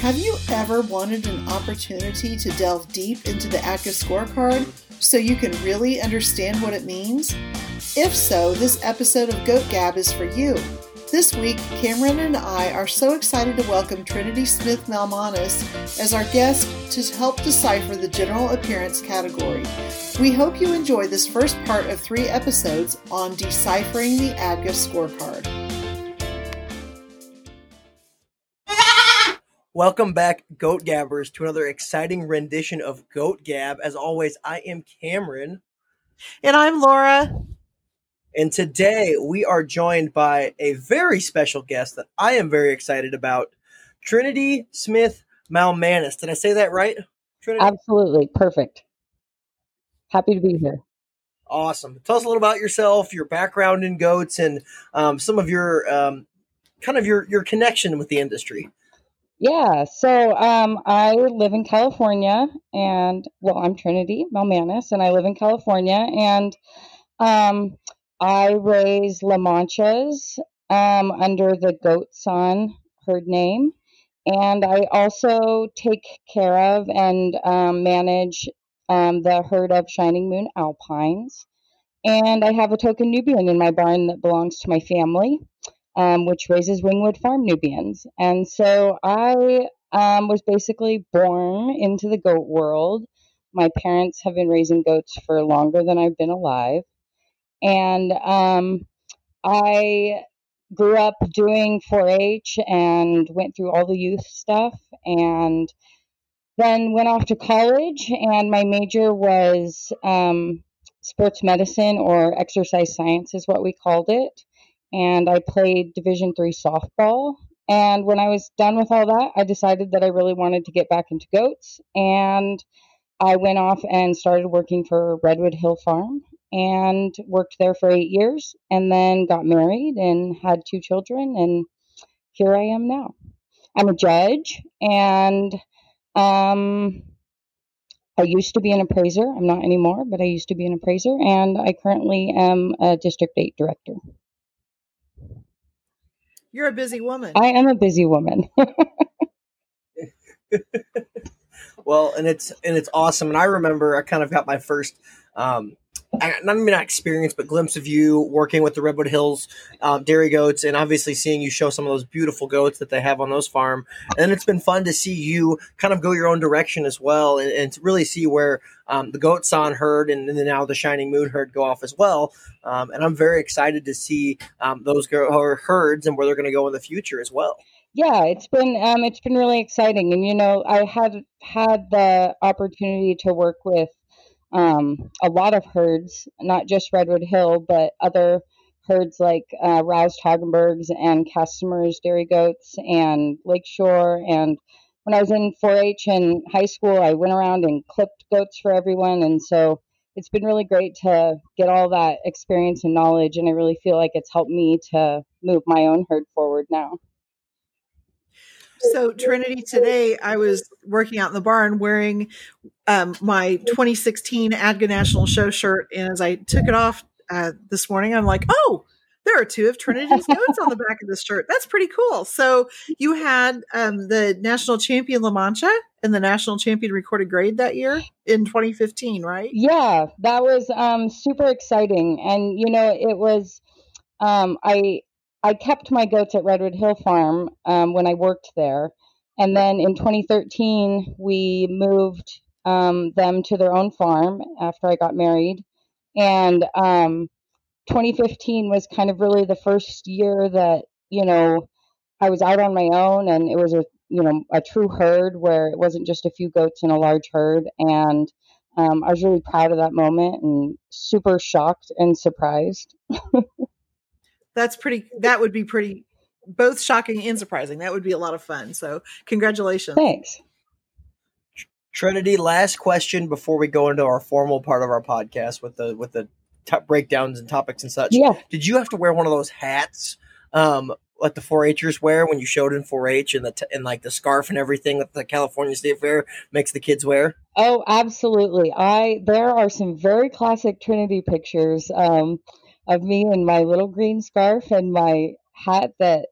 Have you ever wanted an opportunity to delve deep into the ADGA scorecard so you can really understand what it means? If so, this episode of Goat Gab is for you. This week, Cameron and I are so excited to welcome Trinity Smith Malmanis as our guest to help decipher the general appearance category. We hope you enjoy this first part of three episodes on deciphering the ADGA scorecard. Welcome back, Goat Gabbers, to another exciting rendition of Goat Gab. As always, I am Cameron. And I'm Laura. And today we are joined by a very special guest that I am very excited about Trinity Smith Malmanis. Did I say that right? Trinity? Absolutely. Perfect. Happy to be here. Awesome. Tell us a little about yourself, your background in goats, and um, some of your um, kind of your, your connection with the industry. Yeah, so um, I live in California, and well, I'm Trinity Malmanis, and I live in California, and um, I raise La Manchas um, under the Goat Son herd name. And I also take care of and um, manage um, the herd of Shining Moon Alpines. And I have a token Nubian in my barn that belongs to my family, um, which raises Ringwood Farm Nubians. And so I um, was basically born into the goat world. My parents have been raising goats for longer than I've been alive. And um, I grew up doing 4 H and went through all the youth stuff and then went off to college. And my major was um, sports medicine or exercise science, is what we called it. And I played Division three softball. And when I was done with all that, I decided that I really wanted to get back into goats. And I went off and started working for Redwood Hill Farm and worked there for eight years and then got married and had two children and here I am now. I'm a judge and um, I used to be an appraiser. I'm not anymore, but I used to be an appraiser and I currently am a district 8 director. You're a busy woman. I am a busy woman. well, and it's and it's awesome. And I remember I kind of got my first um, not even not experience, but glimpse of you working with the Redwood Hills um, dairy goats, and obviously seeing you show some of those beautiful goats that they have on those farm. And it's been fun to see you kind of go your own direction as well, and, and to really see where um, the goat on herd and, then now the Shining Moon herd go off as well. Um, and I'm very excited to see um, those go- herds and where they're going to go in the future as well. Yeah, it's been um, it's been really exciting, and you know I had had the opportunity to work with um, a lot of herds, not just Redwood Hill, but other herds like uh, Rouse Toggenburgs and Kastdemur's dairy goats and Lakeshore. And when I was in 4 H in high school, I went around and clipped goats for everyone. And so it's been really great to get all that experience and knowledge. And I really feel like it's helped me to move my own herd forward now. So Trinity, today I was working out in the barn wearing um, my 2016 ADGA National Show shirt, and as I took it off uh, this morning, I'm like, oh, there are two of Trinity's notes on the back of this shirt. That's pretty cool. So you had um, the national champion La Mancha and the national champion recorded grade that year in 2015, right? Yeah, that was um, super exciting, and you know, it was. Um, I I kept my goats at Redwood Hill Farm um, when I worked there. And then in 2013, we moved um, them to their own farm after I got married. And um, 2015 was kind of really the first year that, you know, I was out on my own and it was a, you know, a true herd where it wasn't just a few goats in a large herd. And um, I was really proud of that moment and super shocked and surprised. that's pretty that would be pretty both shocking and surprising that would be a lot of fun so congratulations thanks trinity last question before we go into our formal part of our podcast with the with the top breakdowns and topics and such yeah did you have to wear one of those hats um like the 4-Hers wear when you showed in 4-H and the t- and like the scarf and everything that the California State Fair makes the kids wear? Oh, absolutely. I there are some very classic Trinity pictures. Um, of me in my little green scarf and my hat that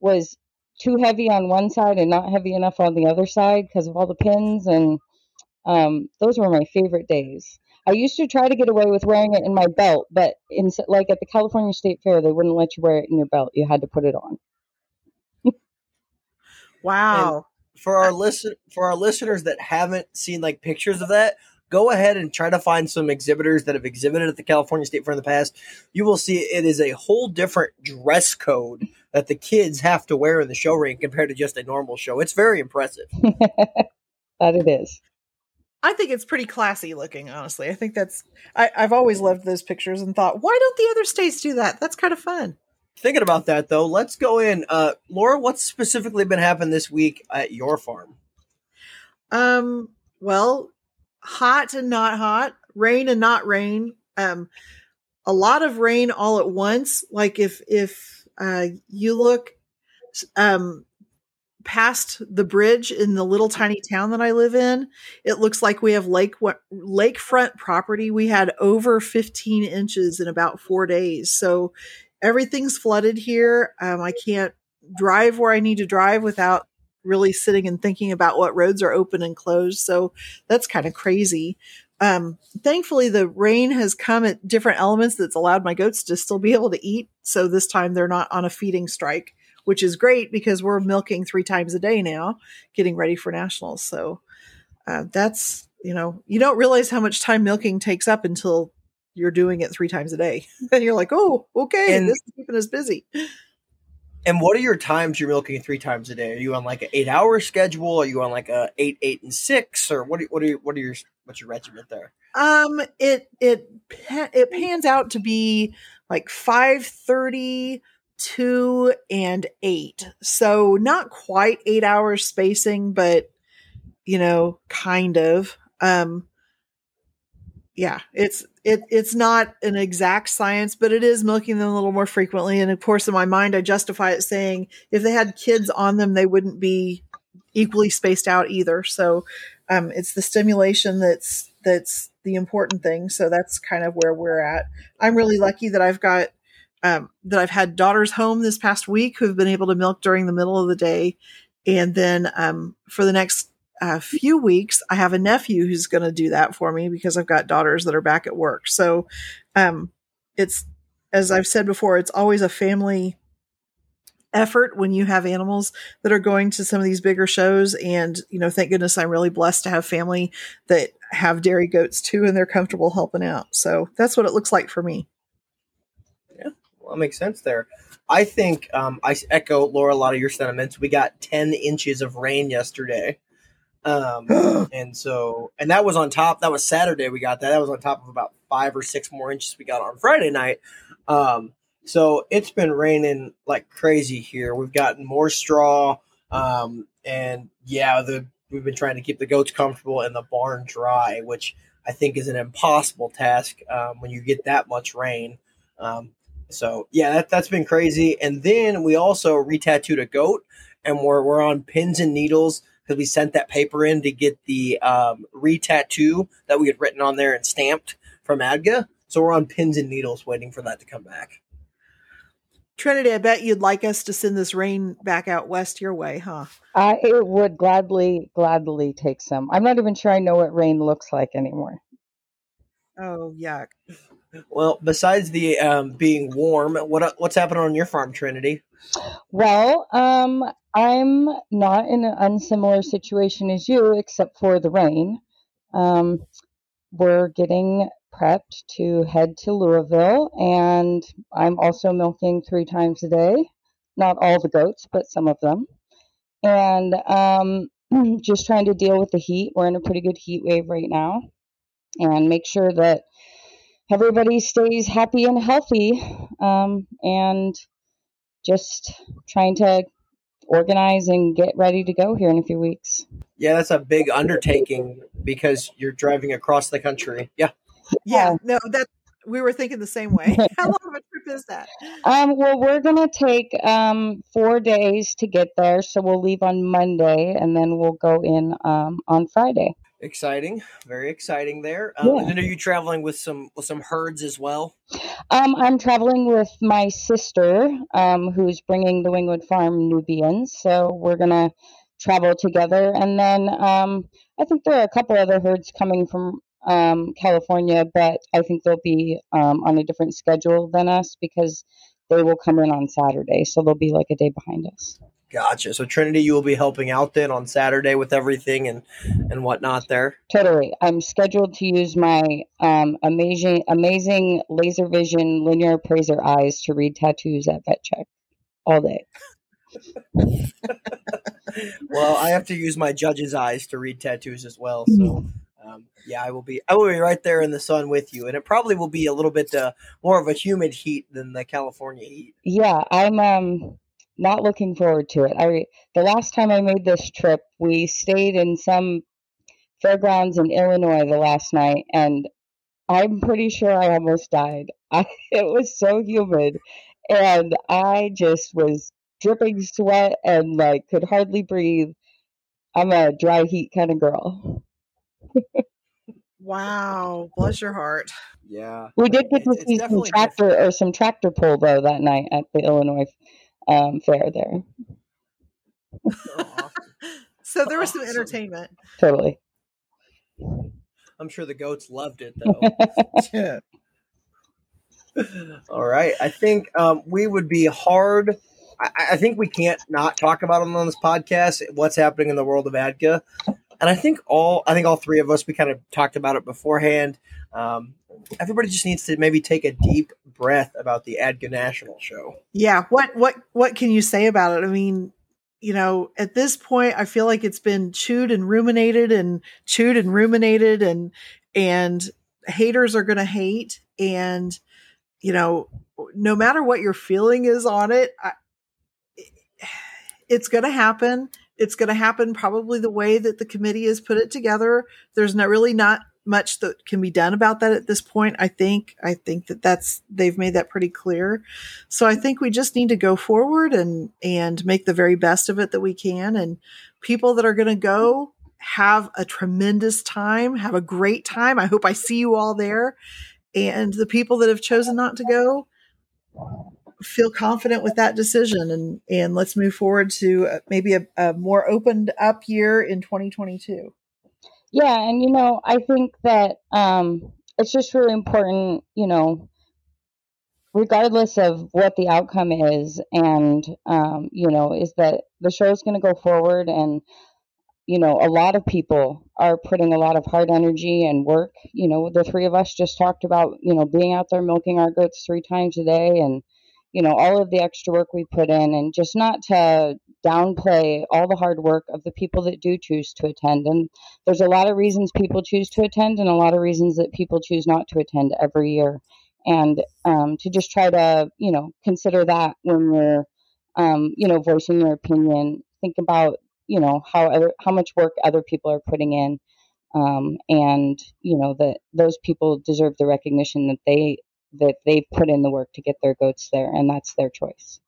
was too heavy on one side and not heavy enough on the other side because of all the pins and um, those were my favorite days. I used to try to get away with wearing it in my belt, but in like at the California State Fair, they wouldn't let you wear it in your belt. You had to put it on. wow. And for our listen for our listeners that haven't seen like pictures of that, go ahead and try to find some exhibitors that have exhibited at the California State Fair in the past. You will see it is a whole different dress code that the kids have to wear in the show ring compared to just a normal show. It's very impressive. that it is. I think it's pretty classy looking, honestly. I think that's I, I've always loved those pictures and thought, why don't the other states do that? That's kind of fun. Thinking about that though, let's go in. Uh, Laura, what's specifically been happening this week at your farm? Um, well, hot and not hot, rain and not rain. Um, a lot of rain all at once. Like if if uh, you look um, past the bridge in the little tiny town that I live in, it looks like we have lake what, lakefront property. We had over 15 inches in about four days, so everything's flooded here. Um, I can't drive where I need to drive without really sitting and thinking about what roads are open and closed. So that's kind of crazy. Um, thankfully, the rain has come at different elements that's allowed my goats to still be able to eat. So this time they're not on a feeding strike, which is great because we're milking three times a day now, getting ready for nationals. So uh, that's, you know, you don't realize how much time milking takes up until you're doing it three times a day. and you're like, oh, okay, and, this is keeping us busy. And what are your times you're milking three times a day? Are you on like an eight hour schedule? Are you on like a eight, eight, and six, or what? Are, what are what are your what's your regiment there? Um, it it it pans out to be like five thirty, two, and eight. So not quite eight hours spacing, but you know, kind of. Um, yeah, it's it it's not an exact science, but it is milking them a little more frequently. And of course, in my mind, I justify it saying if they had kids on them, they wouldn't be equally spaced out either. So um, it's the stimulation that's that's the important thing. So that's kind of where we're at. I'm really lucky that I've got um, that I've had daughters home this past week who've been able to milk during the middle of the day, and then um, for the next a few weeks, I have a nephew who's going to do that for me because I've got daughters that are back at work. So, um, it's, as I've said before, it's always a family effort when you have animals that are going to some of these bigger shows. And, you know, thank goodness I'm really blessed to have family that have dairy goats too, and they're comfortable helping out. So that's what it looks like for me. Yeah, well, that makes sense there. I think um, I echo Laura a lot of your sentiments. We got 10 inches of rain yesterday. Um, and so, and that was on top. That was Saturday. We got that. That was on top of about five or six more inches we got on Friday night. Um, so it's been raining like crazy here. We've gotten more straw. Um, and yeah, the we've been trying to keep the goats comfortable and the barn dry, which I think is an impossible task um, when you get that much rain. Um, so yeah, that, that's been crazy. And then we also retattooed a goat, and we're we're on pins and needles because we sent that paper in to get the um, re-tattoo that we had written on there and stamped from ADGA. So we're on pins and needles waiting for that to come back. Trinity, I bet you'd like us to send this rain back out west your way, huh? I would gladly, gladly take some. I'm not even sure I know what rain looks like anymore. Oh, yuck. Well, besides the um, being warm, what what's happening on your farm, Trinity? Well, um, I'm not in an unsimilar situation as you, except for the rain. Um, we're getting prepped to head to Louisville, and I'm also milking three times a day. Not all the goats, but some of them. And um, just trying to deal with the heat. We're in a pretty good heat wave right now, and make sure that everybody stays happy and healthy. Um, and just trying to organize and get ready to go here in a few weeks. Yeah, that's a big undertaking because you're driving across the country. Yeah. Yeah, no, that we were thinking the same way. How long of a trip is that? Um, well, we're gonna take um, four days to get there, so we'll leave on Monday and then we'll go in um, on Friday. Exciting, very exciting there. Um, Yeah. And then are you traveling with some with some herds as well? Um, I'm traveling with my sister, um, who's bringing the Wingwood Farm Nubians. So we're gonna travel together, and then um, I think there are a couple other herds coming from um, California, but I think they'll be um, on a different schedule than us because they will come in on Saturday, so they'll be like a day behind us. Gotcha. So Trinity, you will be helping out then on Saturday with everything and and whatnot there. Totally. I'm scheduled to use my um, amazing, amazing laser vision linear appraiser eyes to read tattoos at vet check all day. Well, I have to use my judge's eyes to read tattoos as well. So, um, yeah, I will be I will be right there in the sun with you, and it probably will be a little bit uh, more of a humid heat than the California heat. Yeah, I'm um not looking forward to it. I the last time I made this trip, we stayed in some fairgrounds in Illinois the last night, and I'm pretty sure I almost died. I, it was so humid, and I just was dripping sweat and like could hardly breathe. I'm a dry heat kind of girl. Wow, bless your heart. Yeah, We did get to It's- it's see some definitely tractor or some tractor pull though that night at the Illinois um, fair there. So there was some Awesome. entertainment. Totally. I'm sure the goats loved it though. Yeah. All right. I think um, we would be hard. I, I think we can't not talk about it on this podcast. What's happening in the world of ADGA, and I think all I think all three of us we kind of talked about it beforehand. Um, everybody just needs to maybe take a deep breath about the ADGA National Show. Yeah. What what what can you say about it? I mean, you know, at this point I feel like it's been chewed and ruminated and chewed and ruminated and and haters are gonna hate and you know, no matter what your feeling is on it, I, it's gonna happen. It's gonna happen probably the way that the committee has put it together. There's not really not much that can be done about that at this point. I think I think that that's they've made that pretty clear. So I think we just need to go forward and and make the very best of it that we can. And people that are going to go have a tremendous time, have a great time. I hope I see you all there. And the people that have chosen not to go, feel confident with that decision and and let's move forward to uh, maybe a, a more opened up year in 2022 Yeah, and you know, I think that um, it's just really important, you know, regardless of what the outcome is, and um, you know, is that the show is going to go forward, and you know, a lot of people are putting a lot of hard energy and work. You know, the three of us just talked about, you know, being out there milking our goats three times a day, and you know, all of the extra work we put in, and just not to downplay all the hard work of the people that do choose to attend. And there's a lot of reasons people choose to attend and a lot of reasons that people choose not to attend every year. And um, to just try to you know consider that when we're um, you know voicing your opinion think about you know how other, how much work other people are putting in um, and you know that those people deserve the recognition that they that they've put in the work to get their goats there and that's their choice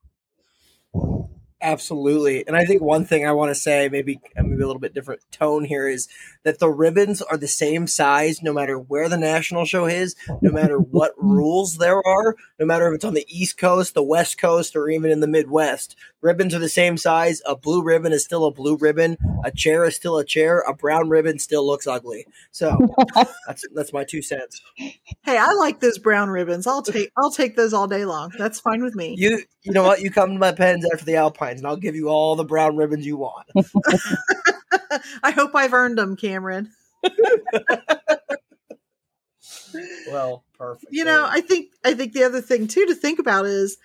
Absolutely, and I think one thing I want to say, maybe uh, maybe a little bit different tone here, is that the ribbons are the same size no matter where the national show is, no matter what rules there are, no matter if it's on the East Coast, the West Coast, or even in the Midwest. Ribbons are the same size. A blue ribbon is still a blue ribbon. A chair is still a chair. A brown ribbon still looks ugly. So that's that's my two cents. hey i like those brown ribbons i'll take i'll take those all day long that's fine with me You you know what? You come to my pens after the Alpines, and I'll give you all the brown ribbons you want. i hope i've earned them cameron Well, perfect. you know i think i think the other thing too to think about is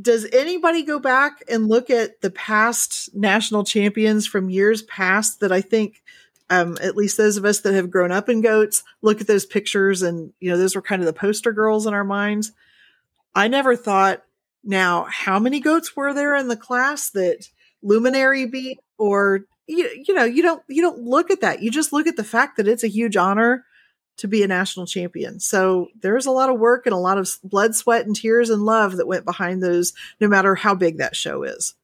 does anybody go back and look at the past national champions from years past that i think um, at least those of us that have grown up in goats look at those pictures and you know those were kind of the poster girls in our minds i never thought now how many goats were there in the class that luminary beat or you, you know you don't you don't look at that you just look at the fact that it's a huge honor to be a national champion. So there's a lot of work and a lot of blood, sweat, and tears and love that went behind those, no matter how big that show is.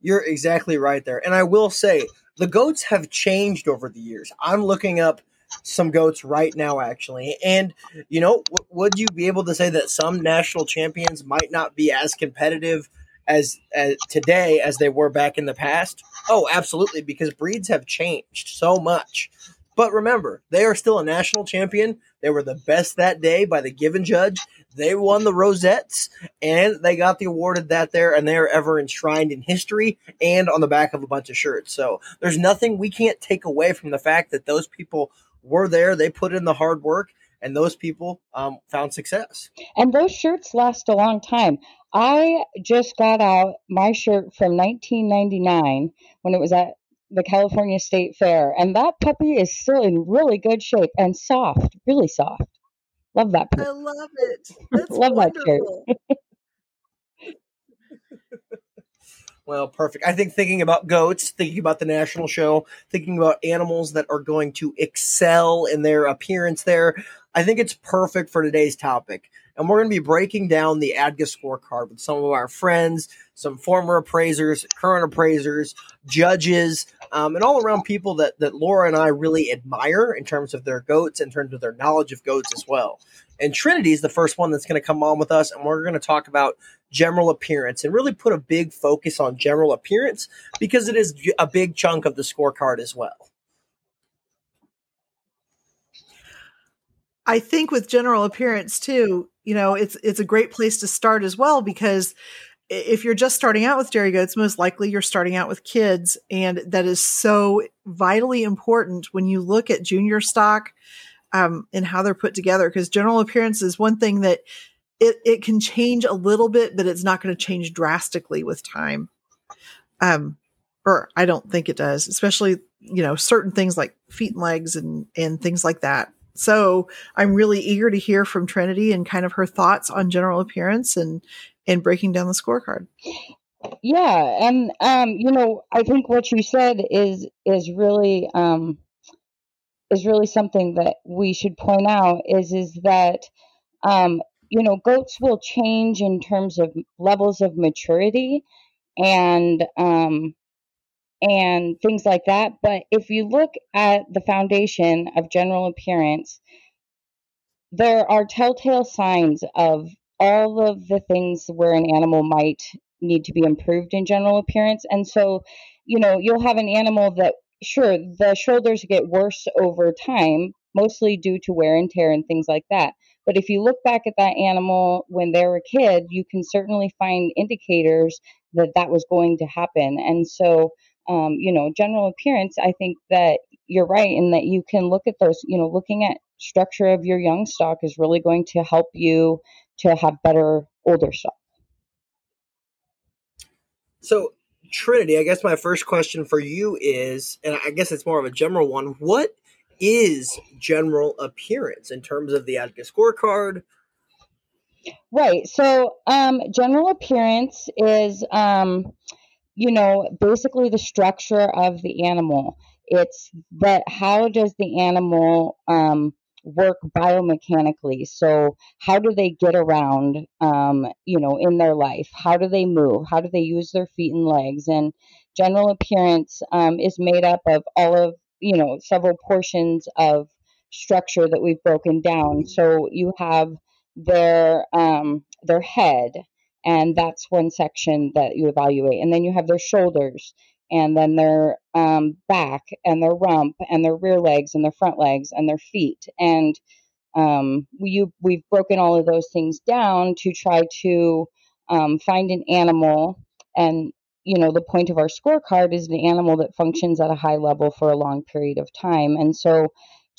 You're exactly right there. And I will say, the goats have changed over the years. I'm looking up some goats right now, actually. And, you know, w- would you be able to say that some national champions might not be as competitive as, as today as they were back in the past? Oh, absolutely, because breeds have changed so much. But remember, they are still a national champion. They were the best that day by the given judge. They won the Rosettes and they got the awarded that there, and they are ever enshrined in history and on the back of a bunch of shirts. So there's nothing we can't take away from the fact that those people were there. They put in the hard work, and those people um, found success. And those shirts last a long time. I just got out my shirt from 1999 when it was at the California State Fair, and that puppy is still in really good shape and soft, really soft. Love that. Puppy. I love it. That's love wonderful. that shirt. Well, perfect. I think thinking about goats, thinking about the national show, thinking about animals that are going to excel in their appearance there, I think it's perfect for today's topic. And we're going to be breaking down the ADGA scorecard with some of our friends, some former appraisers, current appraisers, judges, um, and all around people that, that Laura and I really admire in terms of their goats, in terms of their knowledge of goats as well. And Trinity is the first one that's going to come on with us, and we're going to talk about general appearance and really put a big focus on general appearance because it is a big chunk of the scorecard as well. I think with general appearance too, you know, it's it's a great place to start as well because if you're just starting out with dairy goats, most likely you're starting out with kids, and that is so vitally important when you look at junior stock um, and how they're put together. Because general appearance is one thing that it it can change a little bit, but it's not going to change drastically with time. Um, or I don't think it does, especially you know certain things like feet and legs and and things like that. So I'm really eager to hear from Trinity and kind of her thoughts on general appearance and and breaking down the scorecard. Yeah, and um, you know, I think what you said is is really um, is really something that we should point out is is that um, you know goats will change in terms of levels of maturity and um, and things like that. But if you look at the foundation of general appearance, there are telltale signs of all of the things where an animal might need to be improved in general appearance. And so, you know, you'll have an animal that, sure, the shoulders get worse over time, mostly due to wear and tear and things like that. But if you look back at that animal when they were a kid, you can certainly find indicators that that was going to happen. And so, um, you know, general appearance, I think that you're right in that you can look at those, you know, looking at structure of your young stock is really going to help you to have better older stock. So, Trinity, I guess my first question for you is, and I guess it's more of a general one, what is general appearance in terms of the ADGA scorecard? Right. So, um, general appearance is, um, you know, basically the structure of the animal. It's that how does the animal um, work biomechanically? So, how do they get around, um, you know, in their life? How do they move? How do they use their feet and legs? And general appearance um, is made up of all of, you know, several portions of structure that we've broken down. So, you have their um, their head and that's one section that you evaluate. And then you have their shoulders, and then their um, back, and their rump, and their rear legs, and their front legs, and their feet. And um, we, we've broken all of those things down to try to um, find an animal. And, you know, the point of our scorecard is an animal that functions at a high level for a long period of time. And so,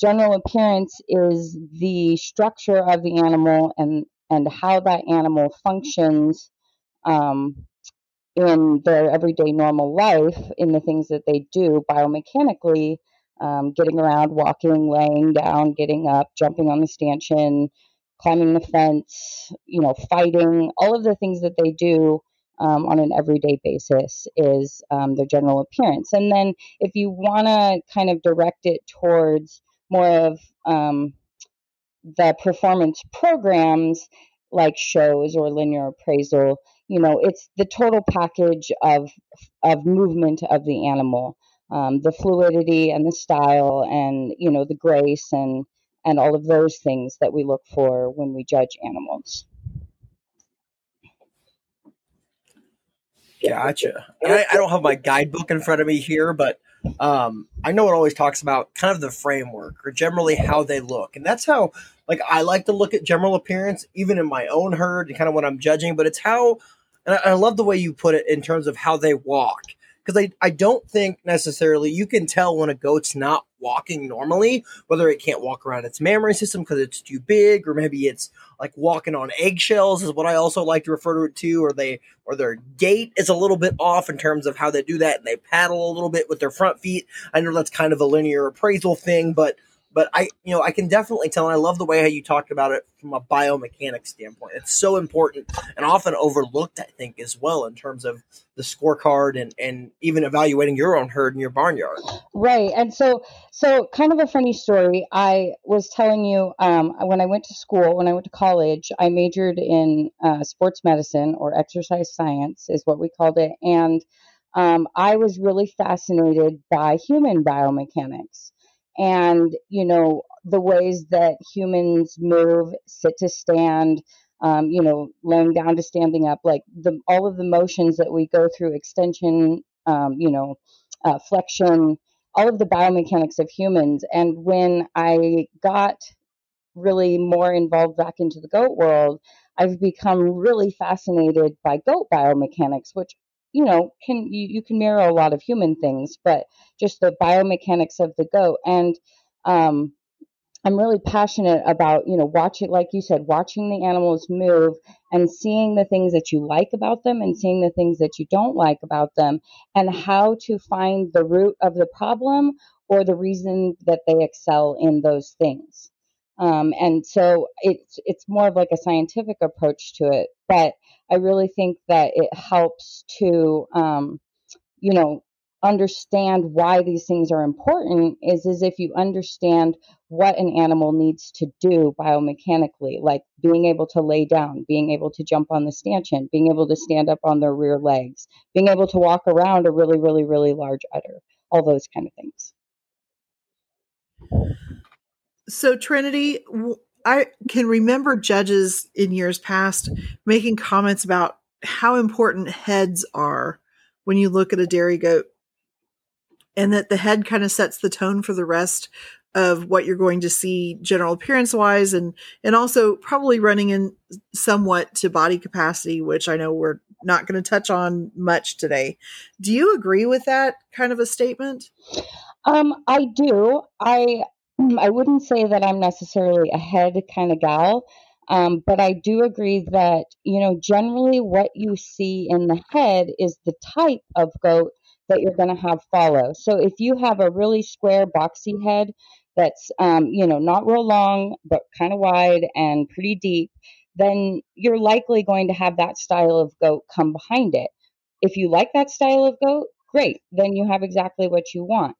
general appearance is the structure of the animal and and how that animal functions um, in their everyday normal life in the things that they do biomechanically um, getting around walking laying down getting up jumping on the stanchion climbing the fence you know fighting all of the things that they do um, on an everyday basis is um, their general appearance and then if you want to kind of direct it towards more of um, the performance programs like shows or linear appraisal you know it's the total package of of movement of the animal um, the fluidity and the style and you know the grace and and all of those things that we look for when we judge animals. Gotcha. I, I, don't have my guidebook in front of me here, but um, I know it always talks about kind of the framework or generally how they look, and that's how like I like to look at general appearance, even in my own herd and kind of when I'm judging. But it's how, and I, I love the way you put it in terms of how they walk because I, I don't think necessarily you can tell when a goat's not walking normally, whether it can't walk around its mammary system because it's too big, or maybe it's like walking on eggshells is what I also like to refer to it to, or they or their gait is a little bit off in terms of how they do that and they paddle a little bit with their front feet. I know that's kind of a linear appraisal thing, but but I, you know, I can definitely tell, and I love the way how you talked about it from a biomechanics standpoint. It's so important and often overlooked, I think, as well in terms of the scorecard and and even evaluating your own herd in your barnyard. Right, and so so kind of a funny story. I was telling you um, when I went to school, when I went to college, I majored in uh, sports medicine or exercise science, is what we called it, and um, I was really fascinated by human biomechanics and you know the ways that humans move sit to stand um, you know laying down to standing up like the all of the motions that we go through extension um, you know uh, flexion all of the biomechanics of humans. And when i got really more involved back into the goat world i've become really fascinated by goat biomechanics which you know can you, you can mirror a lot of human things but just the biomechanics of the goat. And um, i'm really passionate about you know watching like you said watching the animals move and seeing the things that you like about them and seeing the things that you don't like about them and how to find the root of the problem or the reason that they excel in those things um, and so it's it's more of like a scientific approach to it but I really think that it helps to, um, you know, understand why these things are important is as if you understand what an animal needs to do biomechanically, like being able to lay down, being able to jump on the stanchion, being able to stand up on their rear legs, being able to walk around a really, really, really large udder, all those kind of things. So, Trinity, I can remember judges in years past making comments about how important heads are when you look at a dairy goat and that the head kind of sets the tone for the rest of what you're going to see general appearance wise and and also probably running in somewhat to body capacity which I know we're not going to touch on much today. Do you agree with that kind of a statement? Um I do. I I wouldn't say that I'm necessarily a head kind of gal, um, but I do agree that, you know, generally what you see in the head is the type of goat that you're going to have follow. So if you have a really square, boxy head that's, um, you know, not real long, but kind of wide and pretty deep, then you're likely going to have that style of goat come behind it. If you like that style of goat, great, then you have exactly what you want.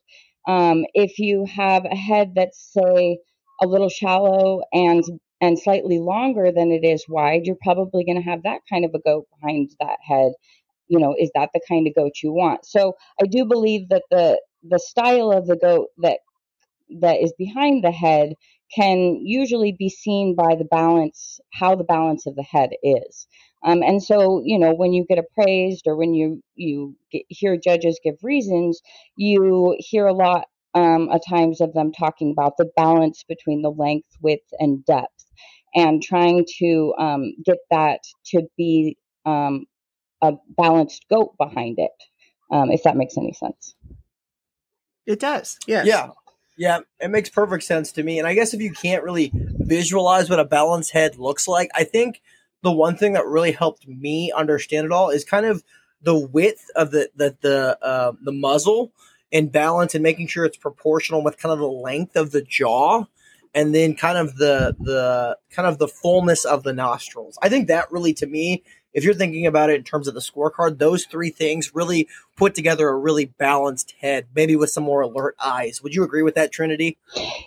Um, if you have a head that's say a little shallow and and slightly longer than it is wide, you're probably going to have that kind of a goat behind that head. You know, is that the kind of goat you want? So I do believe that the the style of the goat that that is behind the head can usually be seen by the balance, how the balance of the head is. Um, and so, you know, when you get appraised or when you you get, hear judges give reasons, you hear a lot um, at times of them talking about the balance between the length, width, and depth, and trying to um, get that to be um, a balanced goat behind it. Um, if that makes any sense. It does. Yes. Yeah. Yeah, it makes perfect sense to me. And I guess if you can't really visualize what a balanced head looks like, I think the one thing that really helped me understand it all is kind of the width of the the the uh, the muzzle and balance and making sure it's proportional with kind of the length of the jaw and then kind of the the kind of the fullness of the nostrils. I think that really to me, if you're thinking about it in terms of the scorecard, those three things really put together a really balanced head, maybe with some more alert eyes. Would you agree with that, Trinity?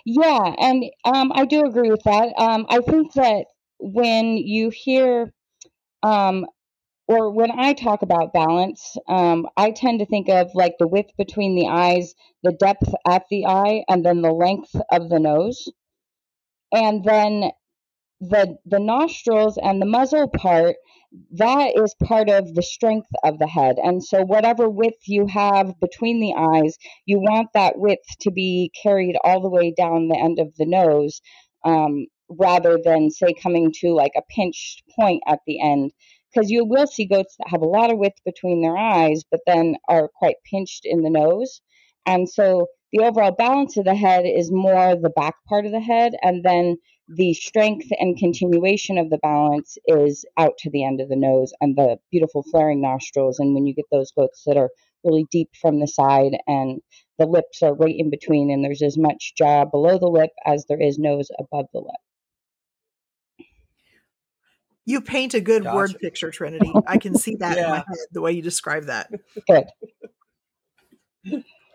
Yeah, and um, I do agree with that. Um, I think that when you hear um, or when I talk about balance, um, I tend to think of like the width between the eyes, the depth at the eye, and then the length of the nose. And then the the nostrils and the muzzle part that is part of the strength of the head and so whatever width you have between the eyes you want that width to be carried all the way down the end of the nose um, rather than say coming to like a pinched point at the end because you will see goats that have a lot of width between their eyes but then are quite pinched in the nose and so the overall balance of the head is more the back part of the head and then the strength and continuation of the balance is out to the end of the nose and the beautiful flaring nostrils. And when you get those goats that are really deep from the side and the lips are right in between, and there's as much jaw below the lip as there is nose above the lip. You paint a good gotcha. word picture, Trinity. I can see that yeah. in my head, the way you describe that. Good.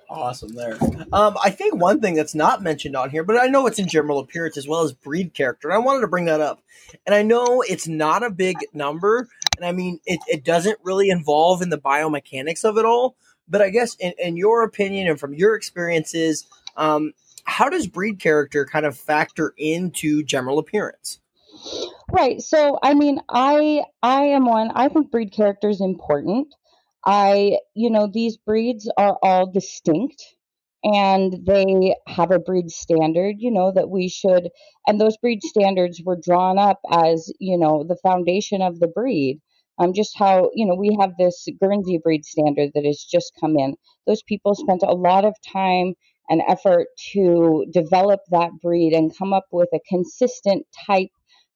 Awesome there. Um, I think one thing that's not mentioned on here, but I know it's in general appearance as well as breed character. And I wanted to bring that up. And I know it's not a big number. And I mean, it, it doesn't really involve in the biomechanics of it all. But I guess in, in your opinion and from your experiences, um, how does breed character kind of factor into general appearance? Right. So, I mean, I I am one. I think breed character is important. I, you know, these breeds are all distinct and they have a breed standard, you know, that we should, and those breed standards were drawn up as, you know, the foundation of the breed. Um, just how, you know, we have this Guernsey breed standard that has just come in. Those people spent a lot of time and effort to develop that breed and come up with a consistent type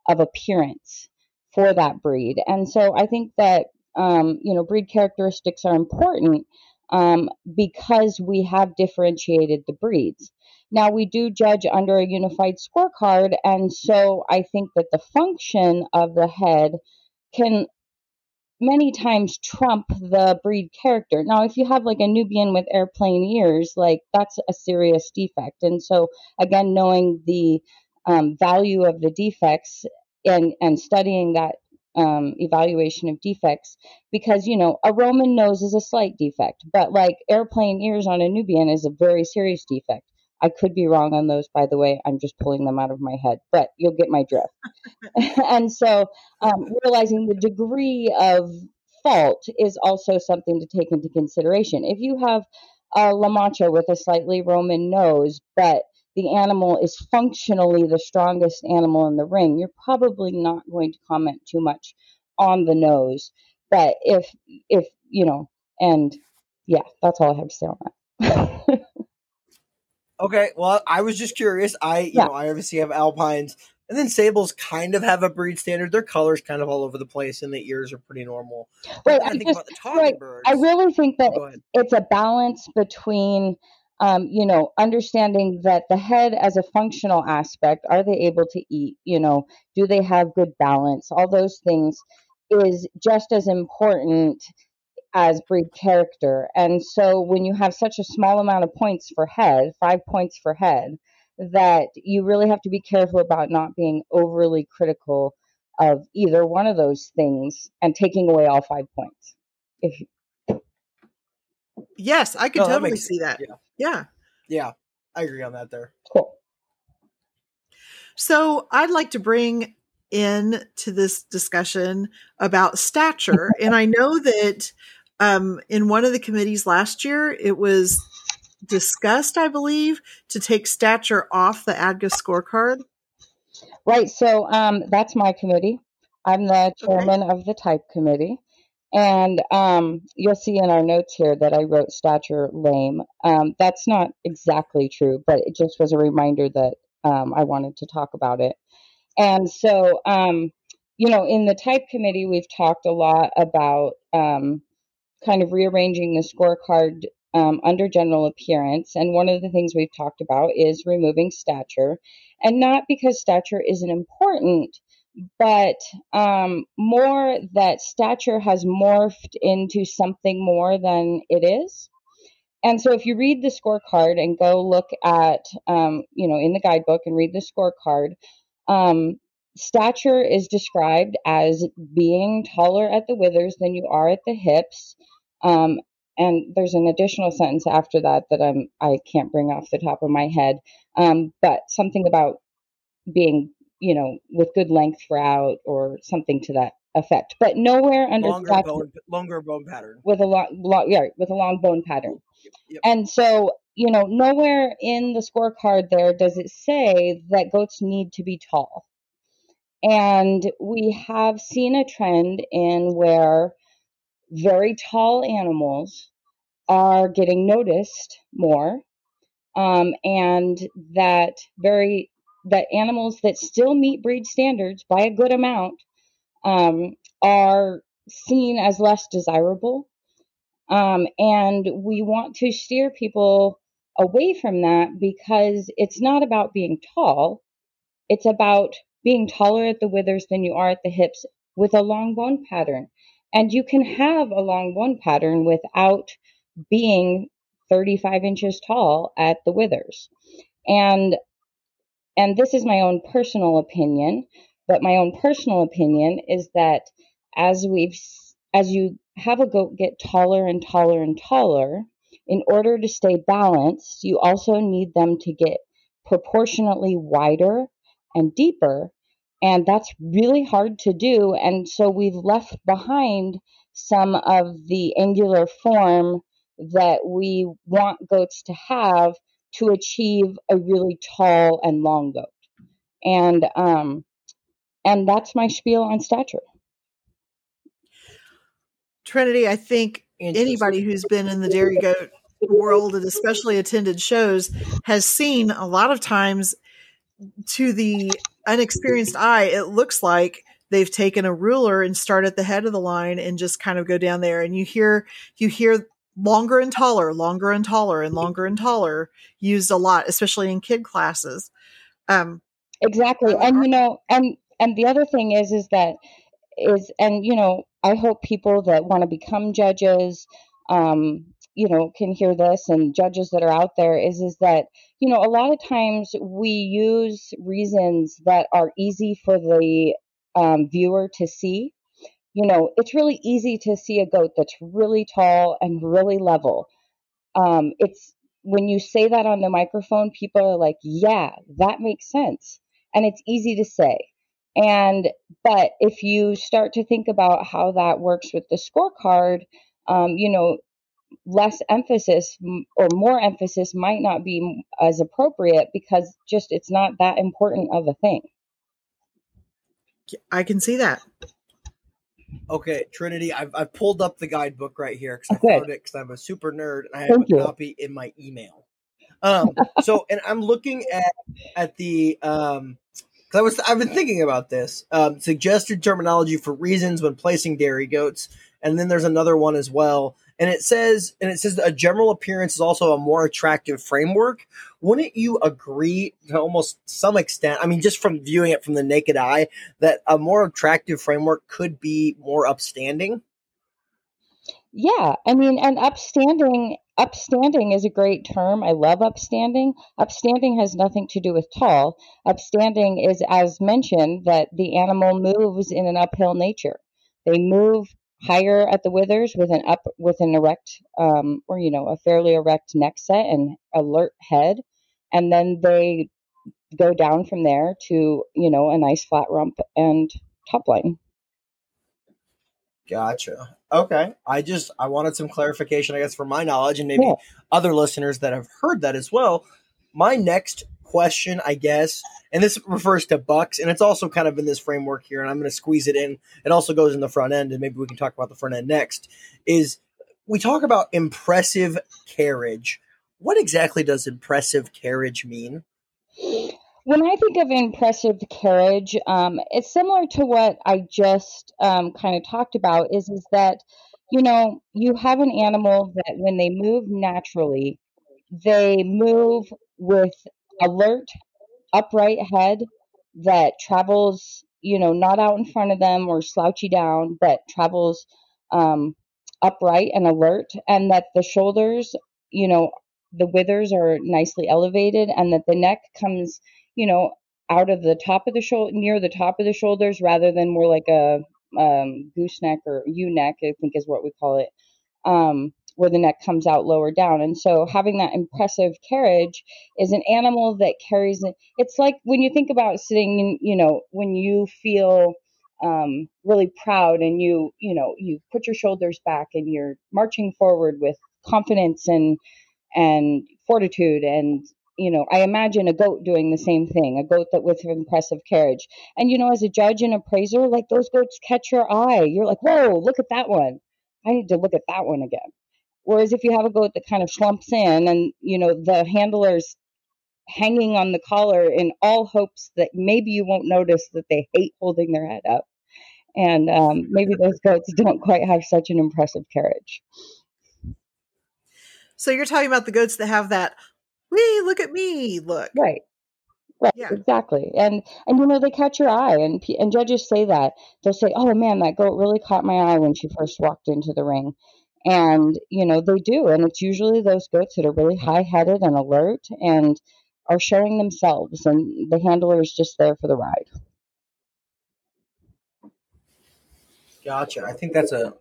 of appearance for that breed. And so I think that um, you know, breed characteristics are important um, because we have differentiated the breeds. Now, we do judge under a unified scorecard, and so I think that the function of the head can many times trump the breed character. Now, if you have like a Nubian with airplane ears, like that's a serious defect. And so, again, knowing the um, value of the defects and and studying that um, evaluation of defects because you know a Roman nose is a slight defect, but like airplane ears on a Nubian is a very serious defect. I could be wrong on those, by the way. I'm just pulling them out of my head, but you'll get my drift. and so, um, realizing the degree of fault is also something to take into consideration. If you have a La Mancha with a slightly Roman nose, but the animal is functionally the strongest animal in the ring, you're probably not going to comment too much on the nose. But if if you know, and yeah, that's all I have to say on that. okay, well, I was just curious. I you yeah. know I obviously have alpines, and then sables kind of have a breed standard. Their colors kind of all over the place, and the ears are pretty normal. Right, I, just, right. I really think that oh, it's a balance between um, you know, understanding that the head as a functional aspect, are they able to eat? You know, do they have good balance? All those things is just as important as breed character. And so when you have such a small amount of points for head, five points for head, that you really have to be careful about not being overly critical of either one of those things and taking away all five points. If Yes, I can no, totally that see that. Yeah. yeah. Yeah. I agree on that there. Cool. So I'd like to bring in to this discussion about stature. and I know that um, in one of the committees last year, it was discussed, I believe, to take stature off the ADGA scorecard. Right. So um, that's my committee. I'm the chairman okay. of the type committee. And um, you'll see in our notes here that I wrote stature lame. Um, that's not exactly true, but it just was a reminder that um, I wanted to talk about it. And so, um, you know, in the type committee, we've talked a lot about um, kind of rearranging the scorecard um, under general appearance. And one of the things we've talked about is removing stature. And not because stature isn't important, but um, more that stature has morphed into something more than it is. And so, if you read the scorecard and go look at, um, you know, in the guidebook and read the scorecard, um, stature is described as being taller at the withers than you are at the hips. Um, and there's an additional sentence after that that I'm I can't bring off the top of my head. Um, but something about being, you know, with good length throughout or something to that effect. But nowhere under longer bone, longer bone pattern. with a long, long yeah, with a long bone pattern. Yep. And so, you know, nowhere in the scorecard there does it say that goats need to be tall. And we have seen a trend in where very tall animals are getting noticed more, um, and that very that animals that still meet breed standards by a good amount um, are seen as less desirable. Um, and we want to steer people away from that because it's not about being tall. It's about being taller at the withers than you are at the hips with a long bone pattern. And you can have a long bone pattern without being 35 inches tall at the withers. And and this is my own personal opinion, but my own personal opinion is that as we've as you have a goat get taller and taller and taller, in order to stay balanced, you also need them to get proportionately wider and deeper. And that's really hard to do. And so we've left behind some of the angular form that we want goats to have to achieve a really tall and long goat. And um, and that's my spiel on stature. Trinity, I think anybody who's been in the dairy goat world and especially attended shows has seen a lot of times to the unexperienced eye, it looks like they've taken a ruler and start at the head of the line and just kind of go down there and you hear you hear longer and taller, longer and taller and longer and taller used a lot, especially in kid classes. Um Exactly. And you know, and and the other thing is is that is and you know, I hope people that want to become judges um you know can hear this and judges that are out there is is that you know a lot of times we use reasons that are easy for the um, viewer to see you know it's really easy to see a goat that's really tall and really level um, it's when you say that on the microphone people are like yeah that makes sense and it's easy to say and but if you start to think about how that works with the scorecard um, you know less emphasis or more emphasis might not be as appropriate because just it's not that important of a thing. I can see that. Okay, Trinity, I've, I've pulled up the guidebook right here because I found it because I'm a super nerd and I have Thank a you. copy in my email. Um, so, and I'm looking at at the um, because I was I've been thinking about this um, suggested terminology for reasons when placing dairy goats, and then there's another one as well and it says and it says a general appearance is also a more attractive framework. Wouldn't you agree to almost some extent i mean just from viewing it from the naked eye that a more attractive framework could be more upstanding? Yeah i mean and upstanding upstanding is a great term. I love upstanding. Upstanding has nothing to do with tall. Upstanding is as mentioned that the animal moves in an uphill nature. They move higher at the withers with an up with an erect um, or you know a fairly erect neck set and alert head. And then they go down from there to you know a nice flat rump and top line. Gotcha. Okay. I just i wanted some clarification i guess for my knowledge and maybe yeah. other listeners that have heard that as well. My next question, I guess, and this refers to bucks, and it's also kind of in this framework here, and I'm going to squeeze it in. It also goes in the front end, and maybe we can talk about the front end next. Is we talk about impressive carriage. What exactly does impressive carriage mean? When I think of impressive carriage, um, it's similar to what I just um, kind of talked about. Is is that you know you have an animal that when they move naturally, they move with alert, upright head that travels, you know, not out in front of them or slouchy down, but travels um, upright and alert, and that the shoulders, you know, the withers are nicely elevated, and that the neck comes, you know, out of the top of the shoulder, near the top of the shoulders, rather than more like a um, gooseneck or U neck, I think is what we call it, um, where the neck comes out lower down. And so having that impressive carriage is an animal that carries it. It's like when you think about sitting, you know, when you feel um, really proud and you, you know, you put your shoulders back and you're marching forward with confidence and and fortitude and you know, I imagine a goat doing the same thing, a goat that with impressive carriage. And you know, as a judge and appraiser, like those goats catch your eye. You're like, whoa, look at that one. I need to look at that one again. Whereas if you have a goat that kind of slumps in and, you know, the handler's hanging on the collar in all hopes that maybe you won't notice that they hate holding their head up. And um, maybe those goats don't quite have such an impressive carriage. So you're talking about the goats that have that "Wee, look at me!" look. Right. Right, yeah. exactly, and and you know they catch your eye, and and judges say that they'll say, "Oh man, that goat really caught my eye when she first walked into the ring," and you know they do, and it's usually those goats that are really mm-hmm. high-headed and alert and are showing themselves, and the handler is just there for the ride. Gotcha. I think that's a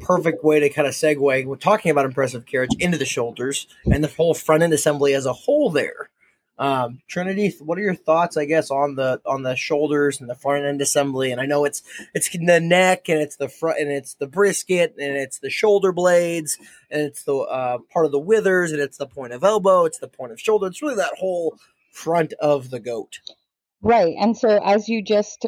perfect way to kind of segue. We're talking about impressive carriage into the shoulders and the whole front end assembly as a whole. There, um, Trinity, what are your thoughts? I guess on the on the shoulders and the front end assembly. And I know it's it's the neck and it's the front and it's the brisket and it's the shoulder blades and it's the uh, part of the withers and it's the point of elbow. It's the point of shoulder. It's really that whole front of the goat. Right. And so as you just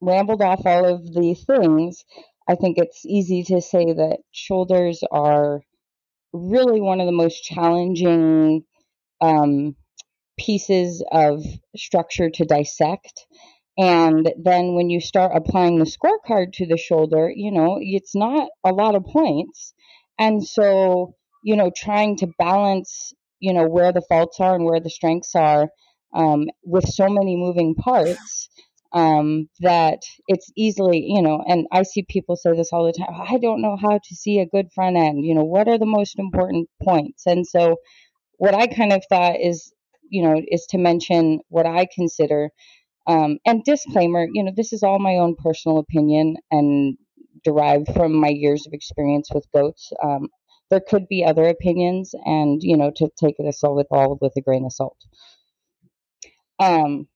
rambled off all of the things, I think it's easy to say that shoulders are really one of the most challenging um, pieces of structure to dissect. And then when you start applying the scorecard to the shoulder, you know, it's not a lot of points. And so, you know, trying to balance, you know, where the faults are and where the strengths are um, with so many moving parts um, that it's easily, you know, and I see people say this all the time I don't know how to see a good front end. You know, what are the most important points? And so, what I kind of thought is, you know, is to mention what I consider, um, and disclaimer, you know, this is all my own personal opinion and derived from my years of experience with goats. Um, there could be other opinions, and you know, to take this all with all with a grain of salt. Um,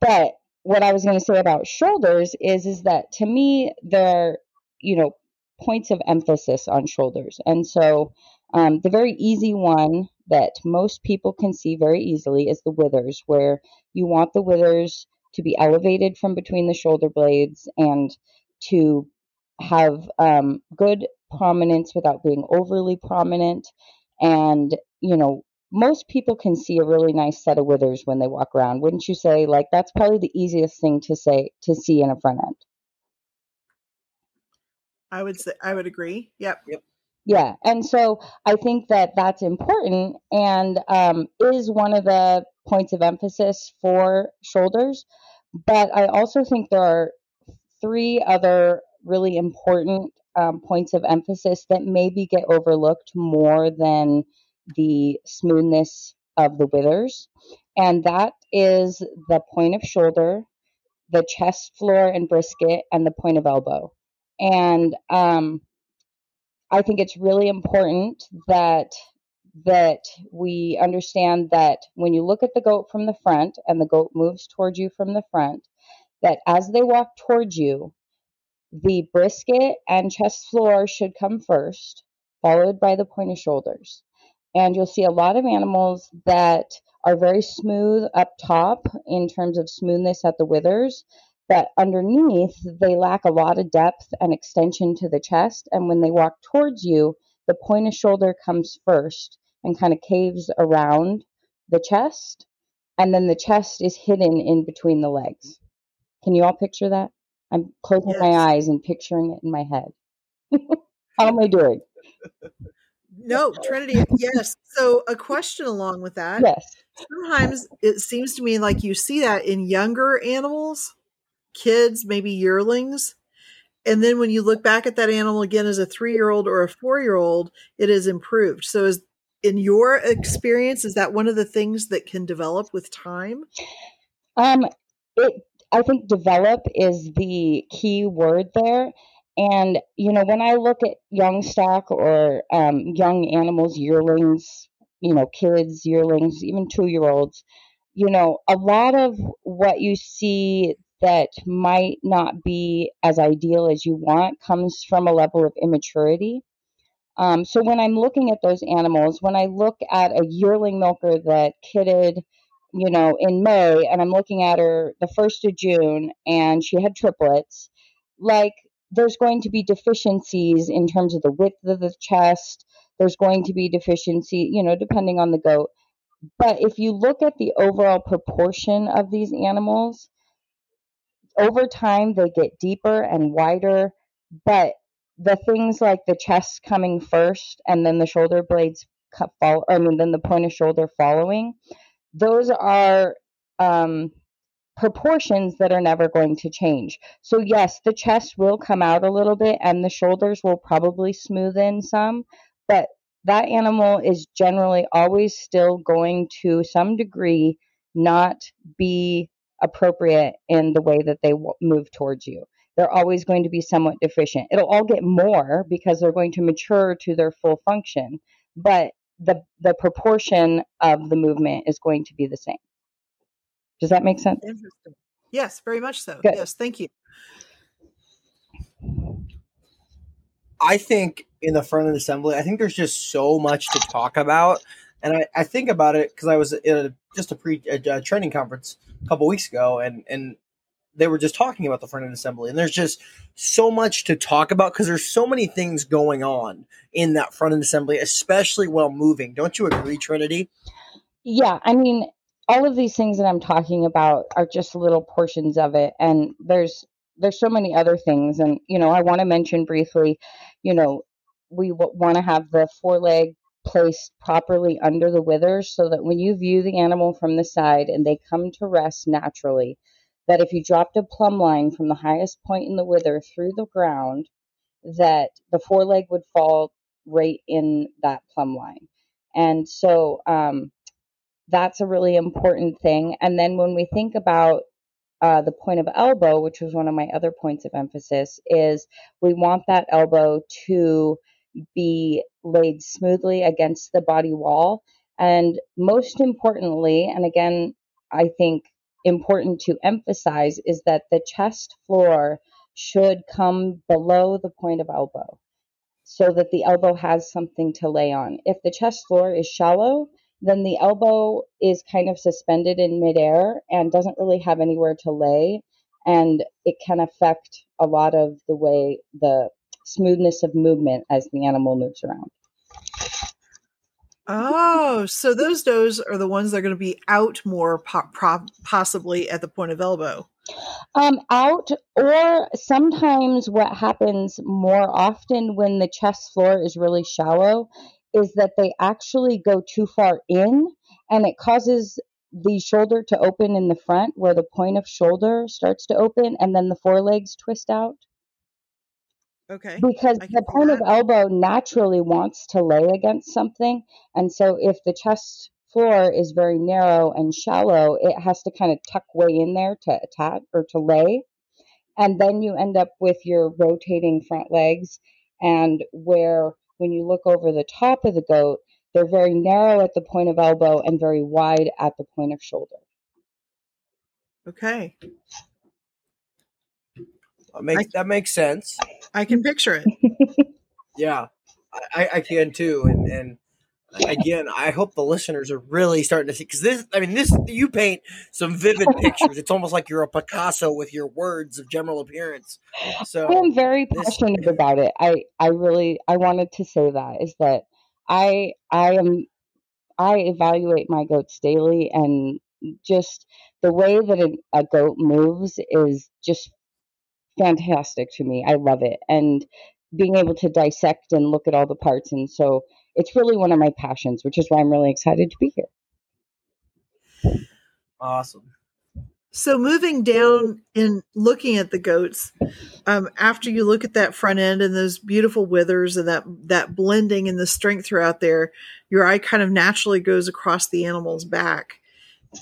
but what I was going to say about shoulders is is that to me they're you know points of emphasis on shoulders, and so um, the very easy one that most people can see very easily is the withers, where you want the withers to be elevated from between the shoulder blades and to have um, good prominence without being overly prominent. And you know most people can see a really nice set of withers when they walk around wouldn't you say? Like that's probably the easiest thing to say to see in a front end i would say i would agree yep yep yeah and so i think that that's important and um, is one of the points of emphasis for shoulders but i also think there are three other really important um, points of emphasis that maybe get overlooked more than the smoothness of the withers. And that is the point of shoulder, the chest floor and brisket, and the point of elbow. And um, I think it's really important that that we understand that when you look at the goat from the front and the goat moves towards you from the front, that as they walk towards you, the brisket and chest floor should come first, followed by the point of shoulders. And you'll see a lot of animals that are very smooth up top in terms of smoothness at the withers, but underneath they lack a lot of depth and extension to the chest. And when they walk towards you, the point of shoulder comes first and kind of caves around the chest, and then the chest is hidden in between the legs. Can you all picture that? I'm closing yes. my eyes and picturing it in my head. How am I doing? No, Trinity, yes. So a question along with that. Yes. Sometimes it seems to me like you see that in younger animals, kids, maybe yearlings. And then when you look back at that animal again as a three year old or a four year old, it is improved. So is in your experience, is that one of the things that can develop with time? Um, it. I think develop is the key word there. And you know, when I look at young stock or um, young animals, yearlings, you know, kids, yearlings, even two year olds, you know, a lot of what you see that might not be as ideal as you want comes from a level of immaturity. Um, so when I'm looking at those animals, when I look at a yearling milker that kidded, you know, in May, and I'm looking at her the first of June, and she had triplets, like there's going to be deficiencies in terms of the width of the chest. There's going to be deficiency, you know, depending on the goat. But if you look at the overall proportion of these animals, over time they get deeper and wider, but the things like the chest coming first and then the shoulder blades fall I mean then the point of shoulder following, those are um, proportions that are never going to change. So yes, the chest will come out a little bit and the shoulders will probably smooth in some, but that animal is generally always still going to some degree not be appropriate in the way that they move towards you. They're always going to be somewhat deficient. It'll all get more because they're going to mature to their full function, but the the proportion of the movement is going to be the same. Does that make sense? Interesting. Yes, very much so. Good. Yes, thank you. I think in the front end assembly, I think there's just so much to talk about. And I, I think about it because I was in a, just a pre a, a training conference a couple weeks ago, and and they were just talking about the front end assembly, and there's just so much to talk about because there's so many things going on in that front end assembly, especially while moving. Don't you agree, Trinity? Yeah, I mean, all of these things that I'm talking about are just little portions of it, and there's there's so many other things, and you know, I want to mention briefly, you know, we w- want to have the foreleg placed properly under the withers so that when you view the animal from the side and they come to rest naturally, that if you dropped a plumb line from the highest point in the wither through the ground, that the foreleg would fall right in that plumb line. And so um, that's a really important thing. And then when we think about uh, the point of elbow, which was one of my other points of emphasis, is we want that elbow to be laid smoothly against the body wall. And most importantly, and again, I think important to emphasize, is that the chest floor should come below the point of elbow so that the elbow has something to lay on. If the chest floor is shallow, then the elbow is kind of suspended in midair and doesn't really have anywhere to lay. And it can affect a lot of the way the smoothness of movement as the animal moves around. Oh, so those does are the ones that are going to be out more, po- pro- possibly at the point of elbow. Um, out, or sometimes what happens more often when the chest floor is really shallow is that they actually go too far in and it causes the shoulder to open in the front where the point of shoulder starts to open and then the forelegs twist out. Okay. Because the point of elbow naturally wants to lay against something. And so if the chest floor is very narrow and shallow, it has to kind of tuck way in there to attack or to lay. And then you end up with your rotating front legs and where when you look over the top of the goat, they're very narrow at the point of elbow and very wide at the point of shoulder. Okay. That makes, that makes sense. I can picture it. yeah, I, I can too. And, and again, I hope the listeners are really starting to see because this. I mean, this you paint some vivid pictures. It's almost like you're a Picasso with your words of general appearance. So I am very passionate this, about it. I I really I wanted to say that is that I I am I evaluate my goats daily and just the way that a, a goat moves is just fantastic to me. I love it. And being able to dissect and look at all the parts. And so it's really one of my passions, which is why I'm really excited to be here. Awesome. So moving down and looking at the goats, um, after you look at that front end and those beautiful withers and that that blending and the strength throughout there, your eye kind of naturally goes across the animal's back.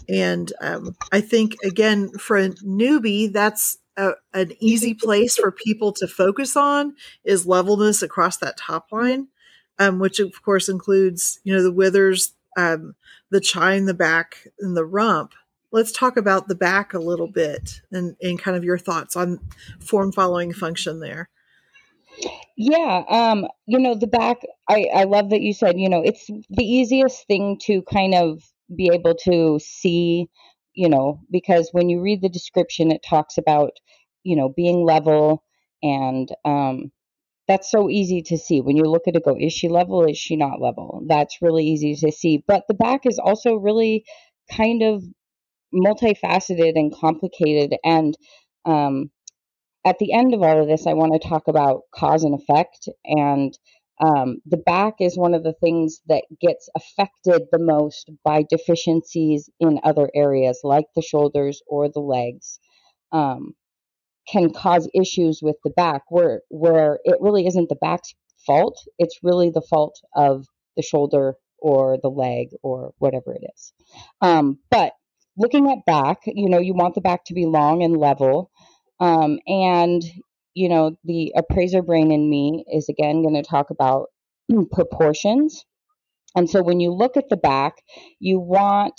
And um, I think, again, for a newbie, that's a, an easy place for people to focus on is levelness across that top line, um, which of course includes, you know, the withers, um, the chine, the back, and the rump. Let's talk about the back a little bit and, and kind of your thoughts on form following function there. Yeah, um, you know, the back, I, I love that you said, you know, it's the easiest thing to kind of be able to see, you know, because when you read the description, it talks about, you know, being level and um, that's so easy to see. When you look at it, go, is she level? Is she not level? That's really easy to see. But the back is also really kind of multifaceted and complicated. And um, at the end of all of this, I want to talk about cause and effect. And um, the back is one of the things that gets affected the most by deficiencies in other areas, like the shoulders or the legs. Um, can cause issues with the back where where it really isn't the back's fault it's really the fault of the shoulder or the leg or whatever it is um, but looking at back you know you want the back to be long and level um, and you know the appraiser brain in me is again going to talk about proportions and so when you look at the back you want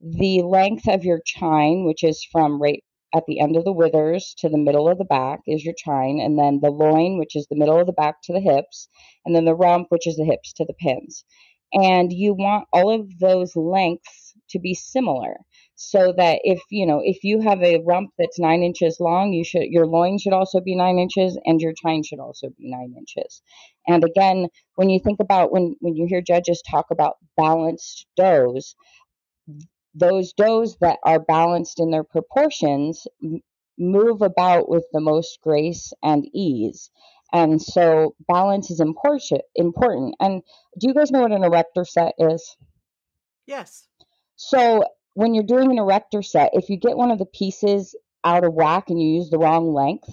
the length of your chine which is from right at the end of the withers to the middle of the back is your chine, and then the loin, which is the middle of the back to the hips, and then the rump, which is the hips to the pins. And you want all of those lengths to be similar so that if you know if you have a rump that's nine inches long you should your loin should also be nine inches and your chine should also be nine inches and again when you think about when when you hear judges talk about balanced does those does that are balanced in their proportions move about with the most grace and ease. And so balance is important important. And do you guys know what an erector set is? Yes. So when you're doing an erector set, if you get one of the pieces out of whack and you use the wrong length,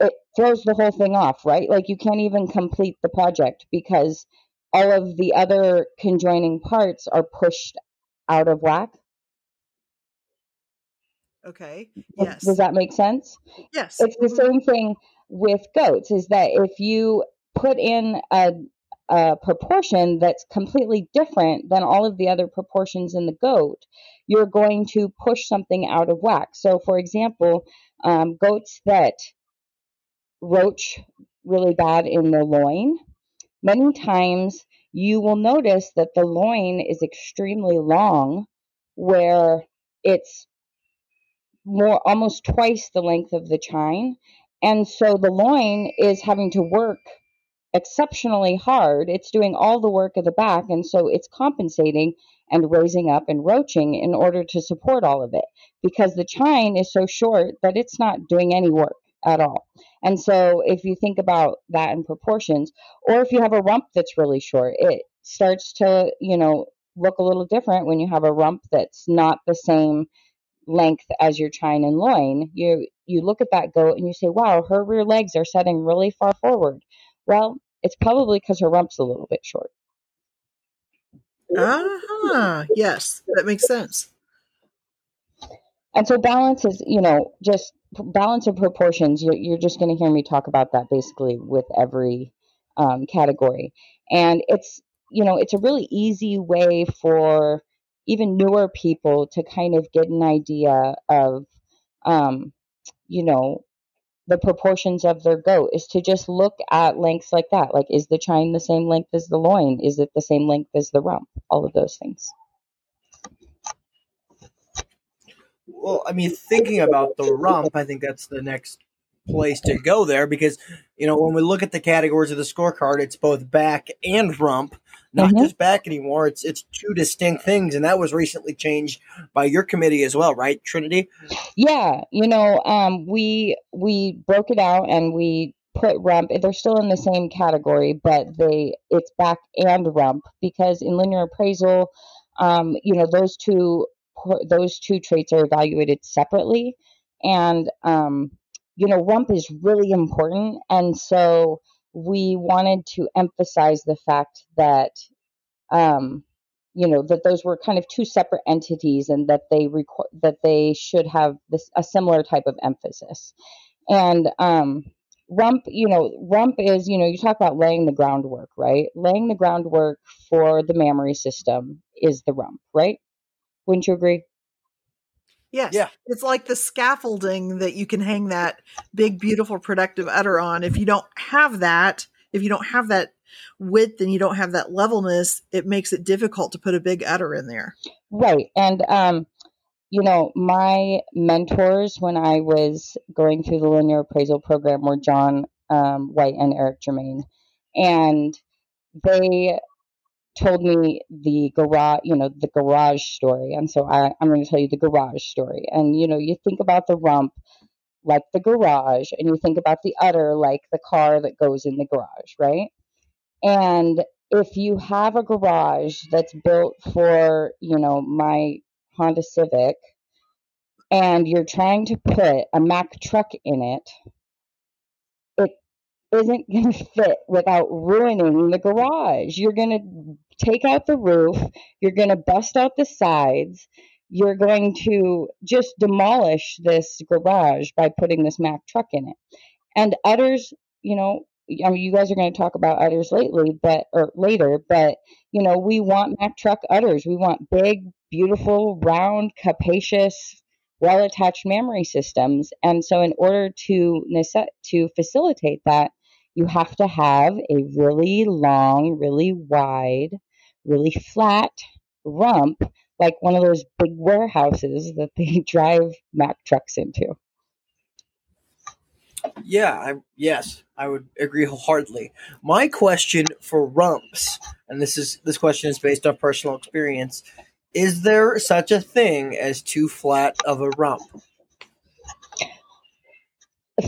it throws the whole thing off, right? Like you can't even complete the project because all of the other conjoining parts are pushed out of whack. Okay. Yes. Does that make sense? Yes. It's the mm-hmm. same thing with goats is that if you put in a, a proportion that's completely different than all of the other proportions in the goat, you're going to push something out of whack. So, for example, um, goats that roach really bad in the loin, many times you will notice that the loin is extremely long, where it's more almost twice the length of the chine. And so the loin is having to work exceptionally hard. It's doing all the work of the back, and so it's compensating and raising up and roaching in order to support all of it because the chine is so short that it's not doing any work at all. And so if you think about that in proportions, or if you have a rump that's really short, it starts to, you know, look a little different when you have a rump that's not the same length as your chine and loin. You you look at that goat and you say, "Wow, her rear legs are setting really far forward." Well, it's probably because her rump's a little bit short. Ah, yes, that makes sense. And so balance is, you know, just balance of proportions. You're, you're just going to hear me talk about that basically with every um, category. And it's, you know, it's a really easy way for even newer people to kind of get an idea of, um, you know, the proportions of their goat is to just look at lengths like that. Like, is the chine the same length as the loin? Is it the same length as the rump? All of those things. Well, I mean, thinking about the rump, I think that's the next place to go there because you know when we look at the categories of the scorecard, it's both back and rump, not mm-hmm. just back anymore. It's it's two distinct things, and that was recently changed by your committee as well, right, Trinity? Yeah, you know, um, we we broke it out and we put rump. They're still in the same category, but they it's back and rump because in linear appraisal, um, you know, those two those two traits are evaluated separately, and um, you know, rump is really important, and so we wanted to emphasize the fact that um, you know that those were kind of two separate entities and that they requ- that they should have this a similar type of emphasis. And um rump you know rump is you know you talk about laying the groundwork right? Laying the groundwork for the mammary system is the rump right? Wouldn't you agree Yes. Yeah. It's like the scaffolding that you can hang that big, beautiful, productive udder on. If you don't have that, if you don't have that width and you don't have that levelness, it makes it difficult to put a big udder in there. Right. And, um, you know, my mentors when I was going through the linear appraisal program were John um, White and Eric Germain. And they told me the garage, you know, the garage story. And so I, I'm going to tell you the garage story. And, you know, you think about the rump like the garage, and you think about the udder like the car that goes in the garage, right? And if you have a garage that's built for, you know, my Honda Civic, and you're trying to put a Mack truck in it, it isn't going to fit without ruining the garage. You're going to take out the roof, you're going to bust out the sides, you're going to just demolish this garage by putting this Mack truck in it. And udders, you know, I mean, you guys are going to talk about udders lately, but or later, but you know, we want Mack truck udders. We want big, beautiful, round, capacious, well-attached mammary systems. And so, in order to to facilitate that, you have to have a really long, really wide, really flat rump, like one of those big warehouses that they drive Mack trucks into. Yeah, I, yes, I would agree wholeheartedly. My question for rumps, and this is this question is based on personal experience, is there such a thing as too flat of a rump?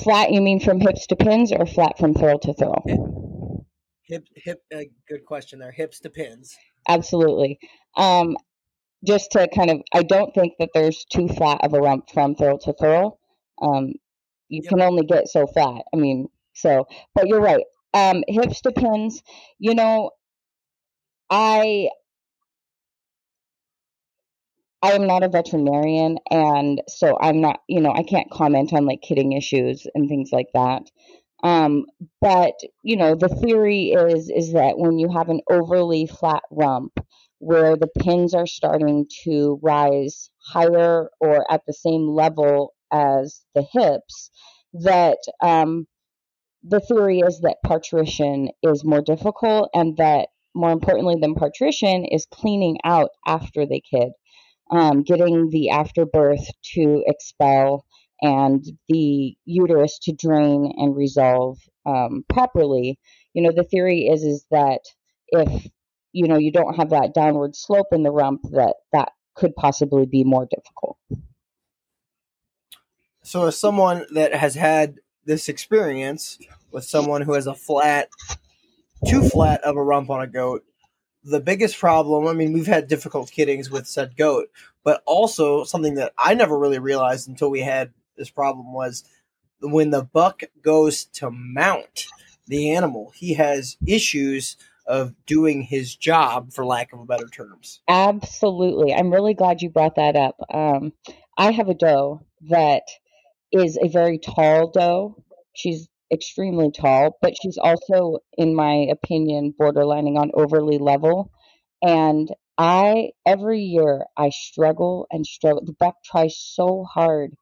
Flat, you mean from hips to pins, or flat from throw to throw? Hip, hip. Uh, good question there. Hips to pins. Absolutely. Um, just to kind of, I don't think that there's too flat of a rump from throw to throw. Um, you yep. can only get so flat. I mean, so, but you're right. Um, hips to pins, you know, I, I am not a veterinarian, and so I'm not, you know, I can't comment on like kidding issues and things like that. Um, but you know, the theory is is that when you have an overly flat rump, where the pins are starting to rise higher or at the same level as the hips, that um, the theory is that parturition is more difficult and that more importantly than parturition is cleaning out after the kid, um, getting the afterbirth to expel and the uterus to drain and resolve um, properly. You know, the theory is is that if you know you don't have that downward slope in the rump, that that could possibly be more difficult. So, as someone that has had this experience with someone who has a flat, too flat of a rump on a goat, the biggest problem, I mean, we've had difficult kiddings with said goat, but also something that I never really realized until we had this problem was when the buck goes to mount the animal, he has issues of doing his job, for lack of better terms. Absolutely. I'm really glad you brought that up. Um, I have a doe that is a very tall doe. She's extremely tall, but she's also, in my opinion, borderlining on overly level. And I, every year, I struggle and struggle. The buck tries so hard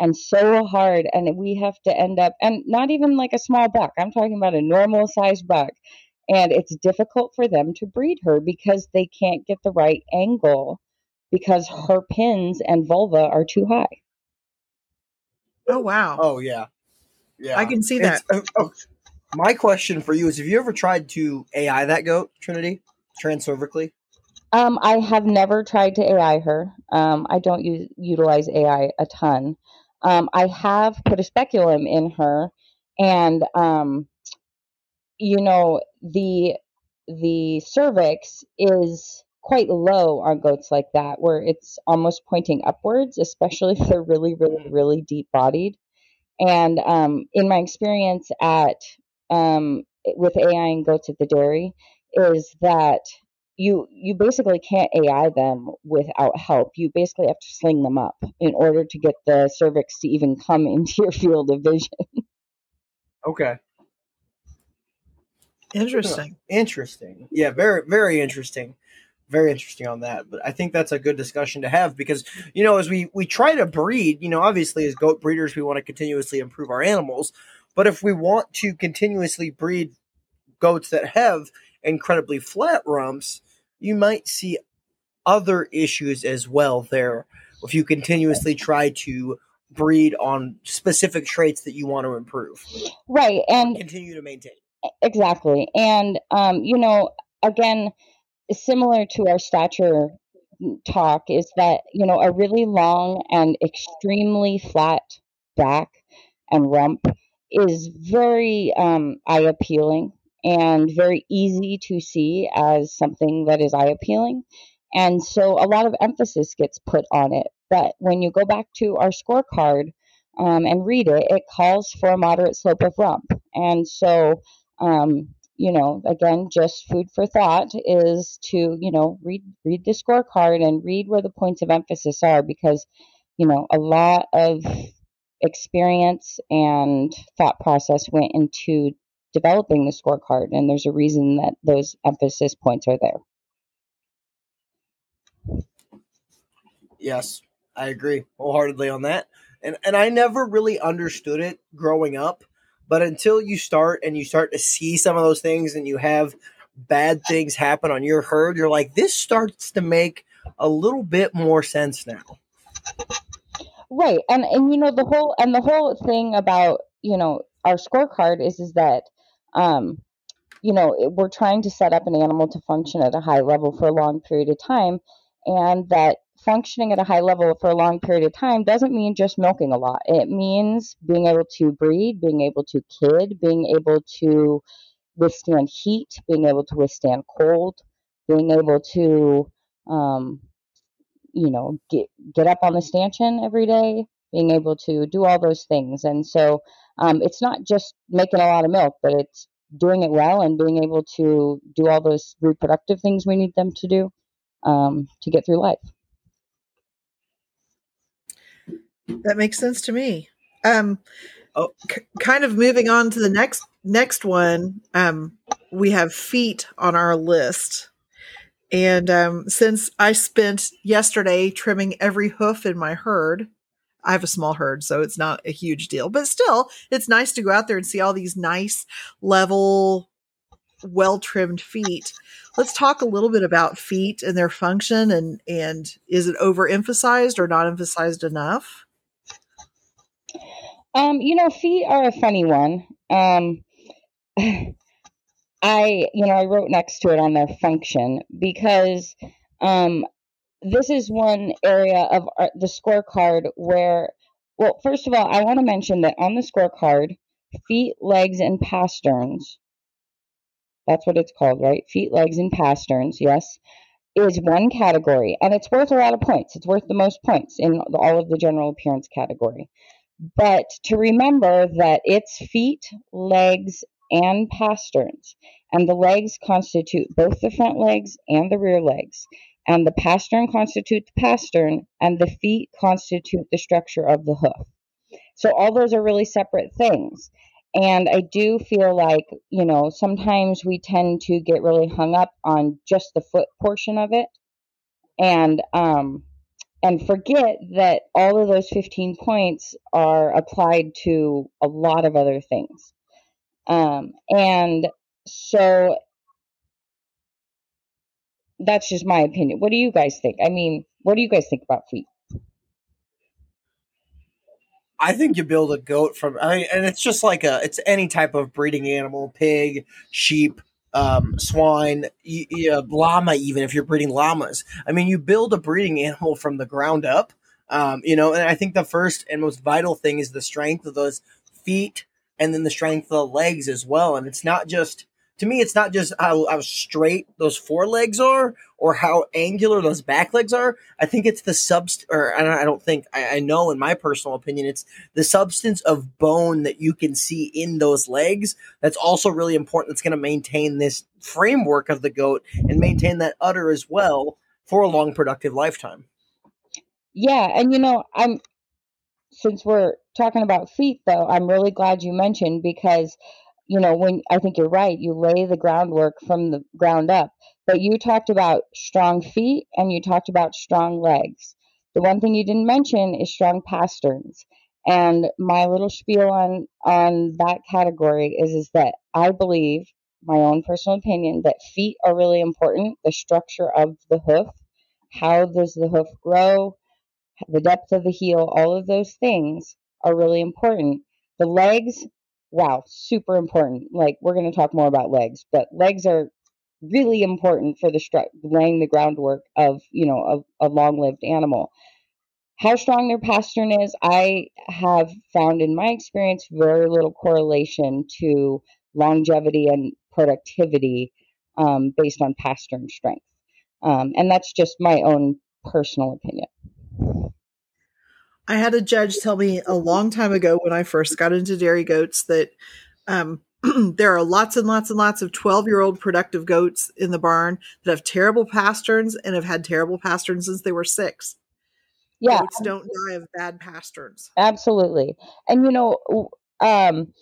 and so hard, and we have to end up, and not even like a small buck, I'm talking about a normal sized buck. And it's difficult for them to breed her because they can't get the right angle because her pins and vulva are too high. Oh wow. Oh yeah. Yeah. I can see that. Uh, oh, my question for you is: Have you ever tried to AI that goat, Trinity, transcervically? Um, I have never tried to AI her. Um, I don't use utilize AI a ton. Um, I have put a speculum in her, and um, you know the the cervix is quite low on goats like that, where it's almost pointing upwards, especially if they're really, really, really deep bodied. And um, in my experience at um, with AI and goats at the dairy, is that you you basically can't AI them without help. You basically have to sling them up in order to get the cervix to even come into your field of vision. Okay. Interesting. Interesting. Yeah, very very interesting. Very interesting on that. But I think that's a good discussion to have because you know as we we try to breed, you know, obviously as goat breeders we want to continuously improve our animals, but if we want to continuously breed goats that have incredibly flat rumps, you might see other issues as well there if you continuously try to breed on specific traits that you want to improve. Right. And continue to maintain. Exactly. And, um, you know, again, similar to our stature talk, is that, you know, a really long and extremely flat back and rump is very um, eye appealing and very easy to see as something that is eye appealing. And so a lot of emphasis gets put on it. But when you go back to our scorecard um, and read it, it calls for a moderate slope of rump. And so um, you know, again, just food for thought is to, you know, read read the scorecard and read where the points of emphasis are because, you know, a lot of experience and thought process went into developing the scorecard and there's a reason that those emphasis points are there. Yes, I agree wholeheartedly on that. And and I never really understood it growing up but until you start and you start to see some of those things and you have bad things happen on your herd, you're like, this starts to make a little bit more sense now. Right. And and you know the whole and the whole thing about, you know, our scorecard is is that um you know, we're trying to set up an animal to function at a high level for a long period of time and that functioning at a high level for a long period of time doesn't mean just milking a lot. It means being able to breed, being able to kid, being able to withstand heat, being able to withstand cold, being able to, um, you know, get get up on the stanchion every day, being able to do all those things. And so um, it's not just making a lot of milk, but it's doing it well and being able to do all those reproductive things we need them to do um, to get through life. That makes sense to me. Um, oh. c- kind of moving on to the next next one. Um, we have feet on our list, and um, since I spent yesterday trimming every hoof in my herd, I have a small herd, so it's not a huge deal. But still, it's nice to go out there and see all these nice, level, well trimmed feet. Let's talk a little bit about feet and their function, and and is it overemphasized or not emphasized enough? Um, you know, feet are a funny one. Um, I, you know, I wrote next to it on their function because um, this is one area of our, the scorecard where, well, first of all, I want to mention that on the scorecard, feet, legs, and pasterns, that's what it's called, right? Feet, legs, and pasterns, yes, is one category. And it's worth a lot of points. It's worth the most points in all of the general appearance category. But to remember that it's feet, legs, and pasterns. And the legs constitute both the front legs and the rear legs. And the pastern constitute the pastern, and the feet constitute the structure of the hoof. So all those are really separate things. And I do feel like, you know, sometimes we tend to get really hung up on just the foot portion of it. And um, and forget that all of those 15 points are applied to a lot of other things. Um, and so that's just my opinion. What do you guys think? I mean, what do you guys think about feet? I think you build a goat from, I mean, and it's just like a, it's any type of breeding animal, pig, sheep, um, swine, y- y- llama, even if you're breeding llamas. I mean, you build a breeding animal from the ground up, um, you know, and I think the first and most vital thing is the strength of those feet and then the strength of the legs as well. And it's not just to me, it's not just how, how straight those forelegs are or how angular those back legs are. I think it's the subst, or I don't think, I, I know in my personal opinion, it's the substance of bone that you can see in those legs that's also really important. That's going to maintain this framework of the goat and maintain that udder as well for a long, productive lifetime. Yeah. And, you know, I'm, since we're talking about feet, though, I'm really glad you mentioned because you know, when I think you're right, you lay the groundwork from the ground up. But you talked about strong feet and you talked about strong legs. The one thing you didn't mention is strong pasterns. And my little spiel on on that category is is that I believe my own personal opinion that feet are really important. The structure of the hoof, how does the hoof grow, the depth of the heel, all of those things are really important. The legs wow, super important. Like we're going to talk more about legs, but legs are really important for the stru- laying the groundwork of you know a, a long-lived animal. How strong their pastern is, I have found in my experience very little correlation to longevity and productivity um, based on pastern strength, um, and that's just my own personal opinion. I had a judge tell me a long time ago when I first got into dairy goats that um, there are lots and lots and lots of 12 year old productive goats in the barn that have terrible pasterns and have had terrible pasterns since they were six. Yeah. Goats don't die of bad pasterns. Absolutely. And, you know, um,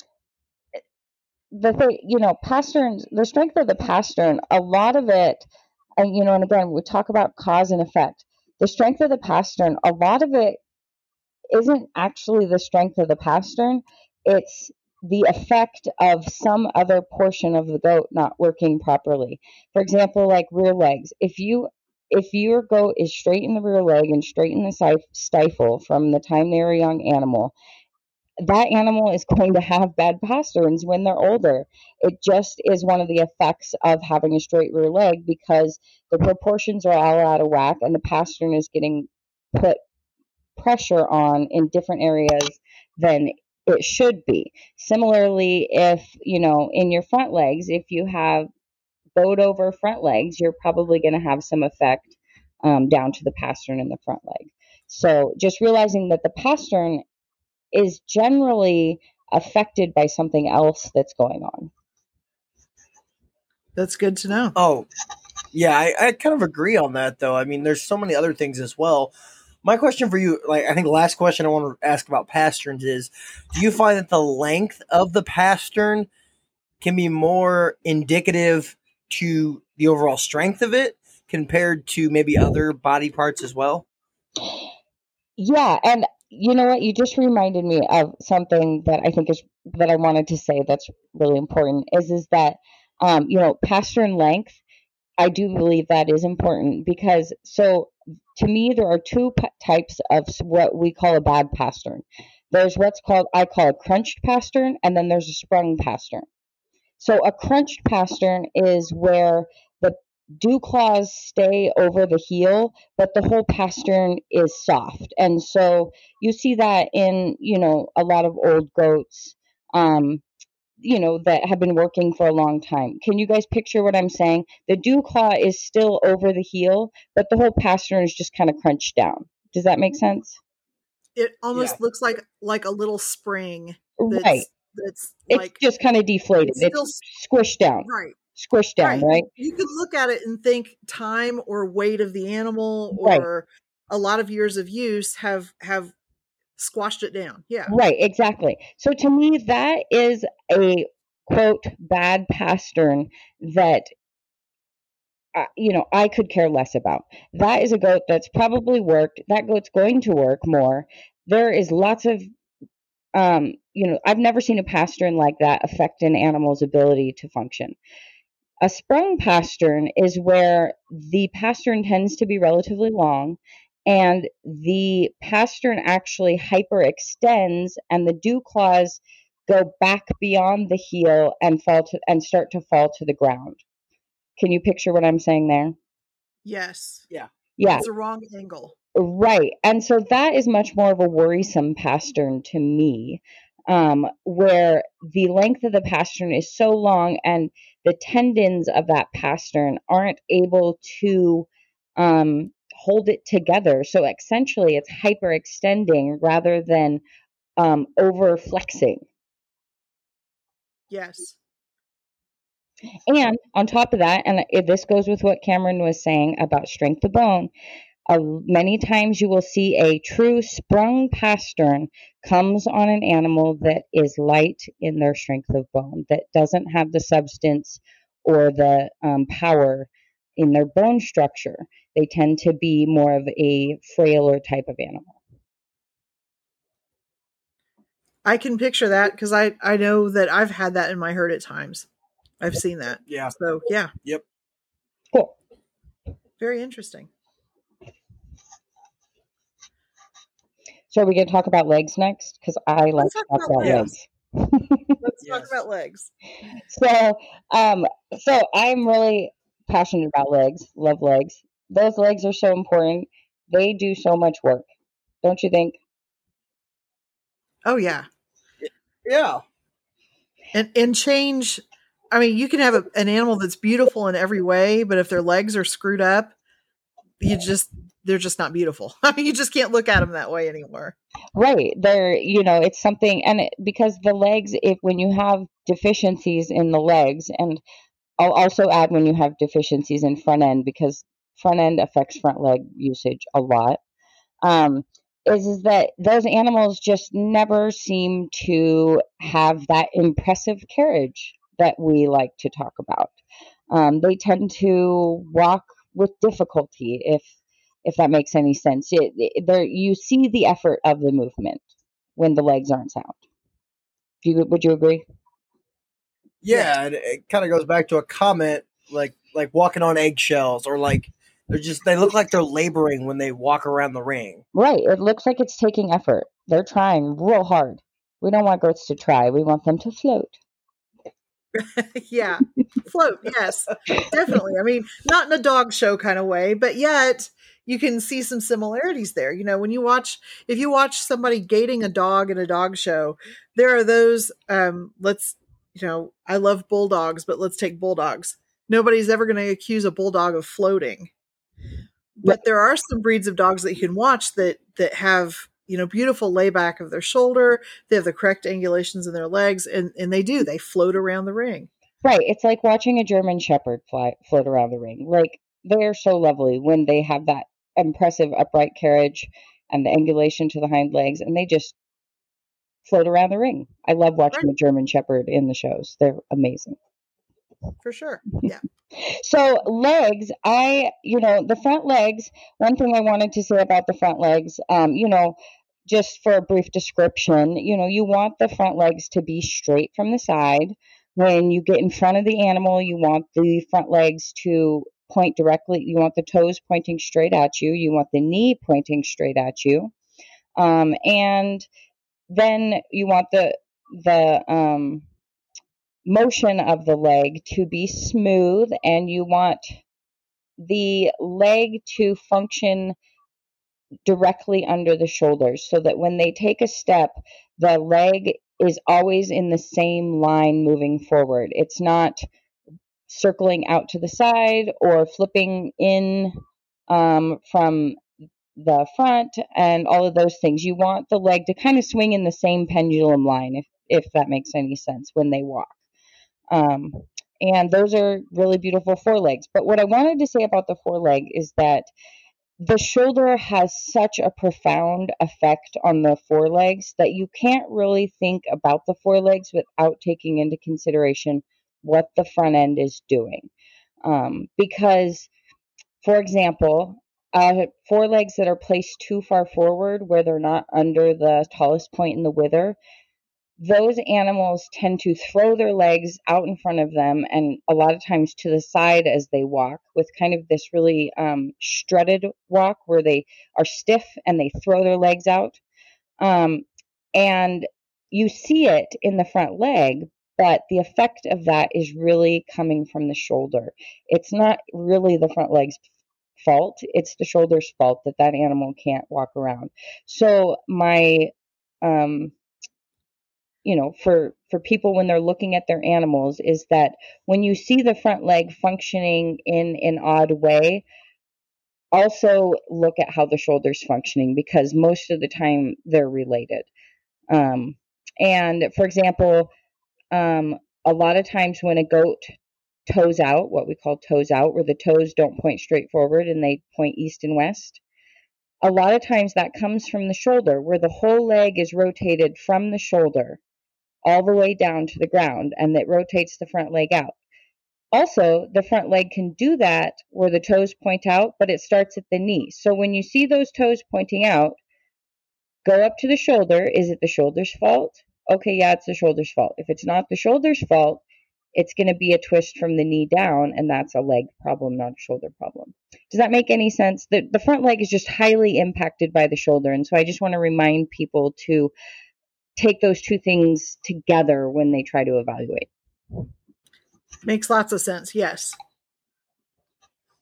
the thing, you know, pasterns, the strength of the pastern, a lot of it, and, you know, and again, we talk about cause and effect. The strength of the pastern, a lot of it isn't actually the strength of the pastern, it's the effect of some other portion of the goat not working properly. For example, like rear legs. If you if your goat is straight in the rear leg and straight in the stifle from the time they're a young animal, that animal is going to have bad pasterns when they're older. It just is one of the effects of having a straight rear leg because the proportions are all out of whack and the pastern is getting put pressure on in different areas than it should be. Similarly, if, you know, in your front legs, if you have bowed over front legs, you're probably going to have some effect um, down to the pastern in the front leg. So just realizing that the pastern is generally affected by something else that's going on. That's good to know. Oh, yeah, I, I kind of agree on that, though. I mean, there's so many other things as well. My question for you, like I think the last question I want to ask about pasterns is, do you find that the length of the pastern can be more indicative to the overall strength of it compared to maybe other body parts as well? Yeah, and you know what? You just reminded me of something that I think is that I wanted to say that's really important is is that um, you know, pastern length I do believe that is important because so to me there are two p- types of what we call a bad pastern. There's what's called I call a crunched pastern and then there's a sprung pastern. So a crunched pastern is where the dew claws stay over the heel, but the whole pastern is soft. And so you see that in, you know, a lot of old goats. Um, you know that have been working for a long time. Can you guys picture what I'm saying? The dew claw is still over the heel, but the whole pastern is just kind of crunched down. Does that make sense? It almost yeah. looks like like a little spring. That's, right. That's like it's just kind of deflated. It's, still, it's squished down. Right. Squished down. Right. right. You could look at it and think time or weight of the animal or right. a lot of years of use have have squashed it down. Yeah. Right, exactly. So to me, that is a quote bad pastern that uh, you know I could care less about. That is a goat that's probably worked. That goat's going to work more. There is lots of um, you know, I've never seen a pastern like that affect an animal's ability to function. A sprung pastern is where the pastern tends to be relatively long and the pastern actually hyperextends and the dew claws go back beyond the heel and fall to and start to fall to the ground. Can you picture what I'm saying there? Yes. Yeah. Yeah. It's a wrong angle. Right. And so that is much more of a worrisome pastern to me. um, where the length of the pastern is so long and the tendons of that pastern aren't able to um, hold it together. So essentially, it's hyperextending rather than um, over flexing. Yes. And on top of that, and this goes with what Cameron was saying about strength of bone, uh, many times you will see a true sprung pastern comes on an animal that is light in their strength of bone, that doesn't have the substance or the um, power in their bone structure. They tend to be more of a frailer type of animal. I can picture that because I I know that I've had that in my herd at times. I've seen that. Yeah. So yeah. Yep. Cool. Very interesting. So are we going to talk about legs next? Because I like Let's to talk talk about about legs. legs. Let's Yes. talk about legs. So, um, so I'm really passionate about legs. Love legs. Those legs are so important. They do so much work, don't you think? Oh yeah. Yeah. And and change I mean, you can have a, an animal that's beautiful in every way, but if their legs are screwed up, you just they're just not beautiful. I mean, you just can't look at them that way anymore. Right. They're, you know, it's something, and it, because the legs, if when you have deficiencies in the legs, and I'll also add when you have deficiencies in front end, because front end affects front leg usage a lot, um, is, is that those animals just never seem to have that impressive carriage that we like to talk about. Um, they tend to walk with difficulty if if that makes any sense. It, it, there, you see the effort of the movement when the legs aren't sound. Do you, would you agree? Yeah, and it kind of goes back to a comment like like walking on eggshells or like they're just they look like they're laboring when they walk around the ring. Right. It looks like it's taking effort. They're trying real hard. We don't want goats to try. We want them to float. yeah. Float, yes. Definitely. I mean, not in a dog show kind of way, but yet you can see some similarities there. You know, when you watch if you watch somebody gaiting a dog in a dog show, there are those um let's you know, I love bulldogs, but let's take bulldogs. Nobody's ever going to accuse a bulldog of floating. But there are some breeds of dogs that you can watch that that have you know beautiful layback of their shoulder they have the correct angulations in their legs and and they do they float around the ring Right. It's like watching a German Shepherd fly, float around the ring. Like they are so lovely when they have that impressive upright carriage and the angulation to the hind legs, and they just float around the ring. I love watching the German Shepherd in the shows. They're amazing. for sure yeah So legs, I you know the front legs. One thing I wanted to say about the front legs, um, you know, just for a brief description, you know, you want the front legs to be straight from the side. When you get in front of the animal, you want the front legs to point directly. You want the toes pointing straight at you. You want the knee pointing straight at you, um, and then you want the the um, motion of the leg to be smooth and you want the leg to function directly under the shoulders so that when they take a step, the leg is always in the same line moving forward. It's not circling out to the side or flipping in um, from the front and all of those things. You want the leg to kind of swing in the same pendulum line, if, if that makes any sense, when they walk. Um, and those are really beautiful forelegs. But what I wanted to say about the foreleg is that the shoulder has such a profound effect on the forelegs that you can't really think about the forelegs without taking into consideration what the front end is doing. Um, because, for example, uh, forelegs that are placed too far forward, where they're not under the tallest point in the wither, those animals tend to throw their legs out in front of them and a lot of times to the side as they walk with kind of this really um, strutted walk where they are stiff and they throw their legs out. Um, and you see it in the front leg, but the effect of that is really coming from the shoulder. It's not really the front leg's fault, it's the shoulder's fault that that animal can't walk around. So, my um, you know, for for people when they're looking at their animals is that when you see the front leg functioning in an odd way, also look at how the shoulder's functioning because most of the time they're related. Um, and for example, um, a lot of times when a goat toes out, what we call toes out, where the toes don't point straight forward and they point east and west, a lot of times that comes from the shoulder, where the whole leg is rotated from the shoulder all the way down to the ground and it rotates the front leg out. Also, the front leg can do that where the toes point out, but it starts at the knee. So when you see those toes pointing out, go up to the shoulder. Is it the shoulder's fault? Okay, yeah, it's the shoulder's fault. If it's not the shoulder's fault, it's going to be a twist from the knee down, and that's a leg problem, not a shoulder problem. Does that make any sense? The, the front leg is just highly impacted by the shoulder. And so I just want to remind people to take those two things together when they try to evaluate. Makes lots of sense. Yes.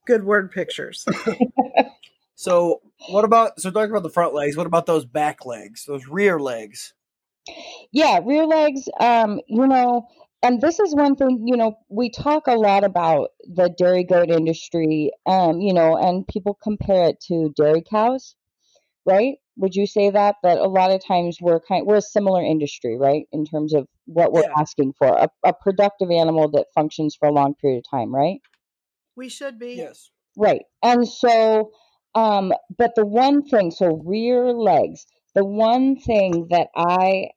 Good word pictures. so, what about so talking about the front legs? What about those back legs, those rear legs? Yeah, rear legs. Um, you know, and this is one thing. You know, we talk a lot about the dairy goat industry. Um, you know, and people compare it to dairy cows, right? Would you say that that a lot of times we're kind we're a similar industry, right, in terms of what we're yeah. asking for a, a productive animal that functions for a long period of time, right? We should be. Yes. Right, and so, um, but the one thing, so rear legs, the one thing that I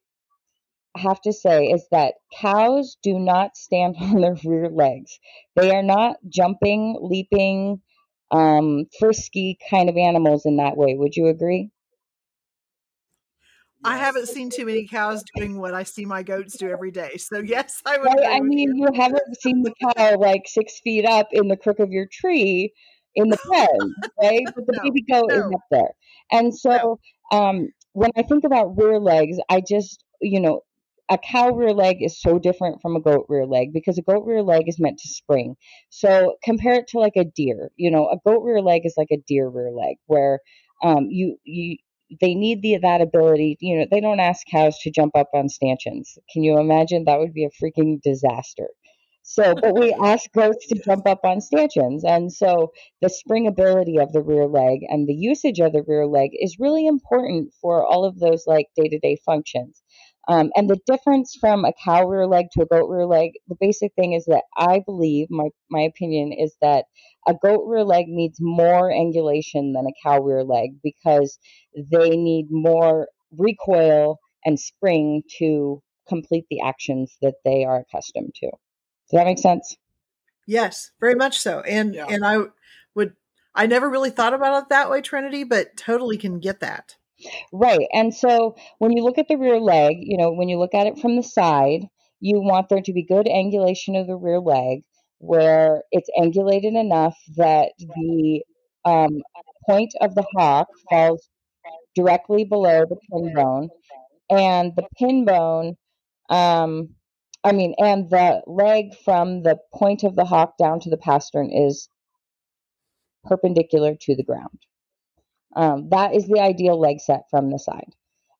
have to say is that cows do not stand on their rear legs. They are not jumping, leaping, um, frisky kind of animals in that way. Would you agree? I haven't seen too many cows doing what I see my goats do every day. So yes, I would. Right, I mean, you. you haven't seen the cow like six feet up in the crook of your tree in the pen, right? But the no, baby goat no. is up there, and so no. um, when I think about rear legs, I just you know a cow rear leg is so different from a goat rear leg because a goat rear leg is meant to spring. So compare it to like a deer. You know, a goat rear leg is like a deer rear leg where um, you you they need the that ability. You know, they don't ask cows to jump up on stanchions. Can you imagine? That would be a freaking disaster. So, but we ask goats to jump up on stanchions. And so the springability of the rear leg and the usage of the rear leg is really important for all of those like day to day functions. Um, and the difference from a cow rear leg to a goat rear leg, the basic thing is that I believe, my, my opinion is that a goat rear leg needs more angulation than a cow rear leg because they need more recoil and spring to complete the actions that they are accustomed to. Does that make sense? Yes, very much so. And yeah. and I would I never really thought about it that way, Trinity, but totally can get that. Right. And so when you look at the rear leg, you know, when you look at it from the side, you want there to be good angulation of the rear leg where it's angulated enough that the um, point of the hock falls directly below the pin bone and the pin bone um, i mean and the leg from the point of the hock down to the pastern is perpendicular to the ground um, that is the ideal leg set from the side.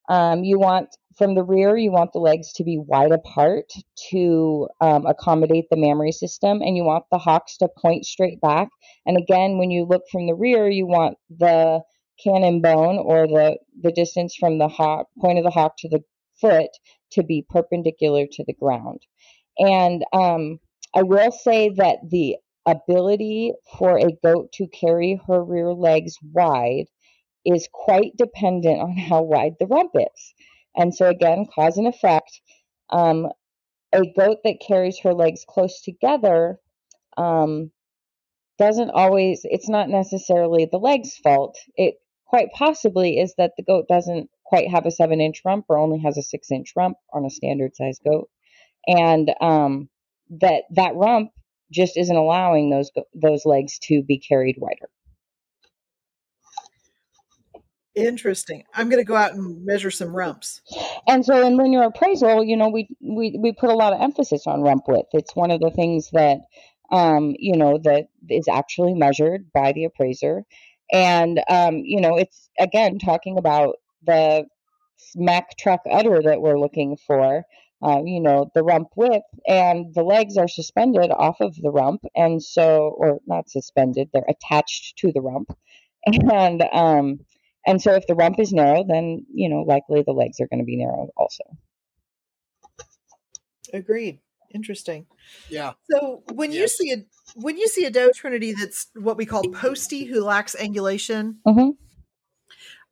Um, you want from the rear, you want the legs to be wide apart to um, accommodate the mammary system, and you want the hocks to point straight back. And again, when you look from the rear, you want the cannon bone or the the distance from the hock point of the hock to the foot to be perpendicular to the ground. And um, I will say that the ability for a goat to carry her rear legs wide is quite dependent on how wide the rump is. And so, again, cause and effect. Um, a goat that carries her legs close together um, doesn't always, it's not necessarily the leg's fault. It quite possibly is that the goat doesn't quite have a seven inch rump or only has a six inch rump on a standard size goat. And um, that that rump just isn't allowing those those legs to be carried wider. Interesting. I'm going to go out and measure some rumps. And so in linear appraisal, you know, we, we, we put a lot of emphasis on rump width. It's one of the things that, um, you know, that is actually measured by the appraiser. And, um, you know, it's again talking about the Mack truck udder that we're looking for. Uh, you know, the rump width and the legs are suspended off of the rump. And so, or not suspended, they're attached to the rump. And, um, and so if the rump is narrow, then, you know, likely the legs are going to be narrow also. Agreed. Interesting. Yeah. So when you see a when you see a doe trinity that's what we call posty who lacks angulation, hmm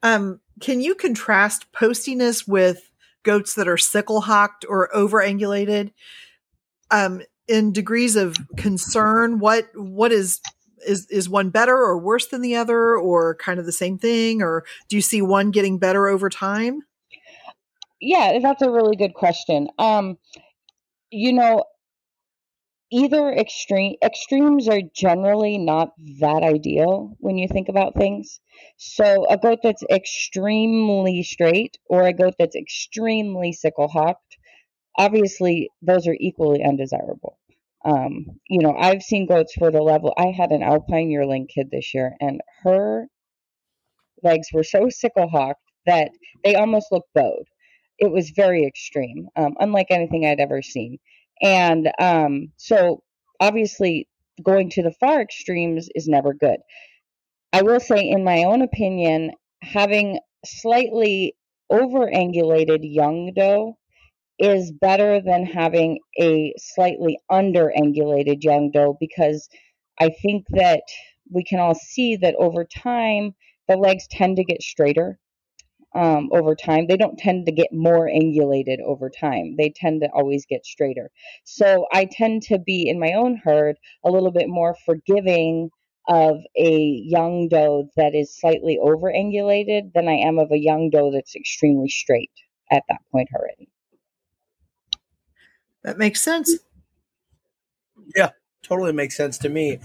um, can you contrast postiness with goats that are sickle hocked or over angulated? Um, in degrees of concern, what what is is is one better or worse than the other, or kind of the same thing, or do you see one getting better over time? Yeah, that's a really good question. Um, you know, either extreme extremes are generally not that ideal when you think about things. So a goat that's extremely straight or a goat that's extremely sickle hocked, obviously those are equally undesirable. Um, you know, I've seen goats for the level. I had an alpine yearling kid this year, and her legs were so sickle hocked that they almost looked bowed. It was very extreme, um, unlike anything I'd ever seen. And um, so, obviously, going to the far extremes is never good. I will say, in my own opinion, having slightly over angulated young doe is better than having a slightly under angulated young doe because I think that we can all see that over time the legs tend to get straighter um, over time. They don't tend to get more angulated over time. They tend to always get straighter. So I tend to be in my own herd a little bit more forgiving of a young doe that is slightly over angulated than I am of a young doe that's extremely straight at that point already. That makes sense. Yeah, totally makes sense to me.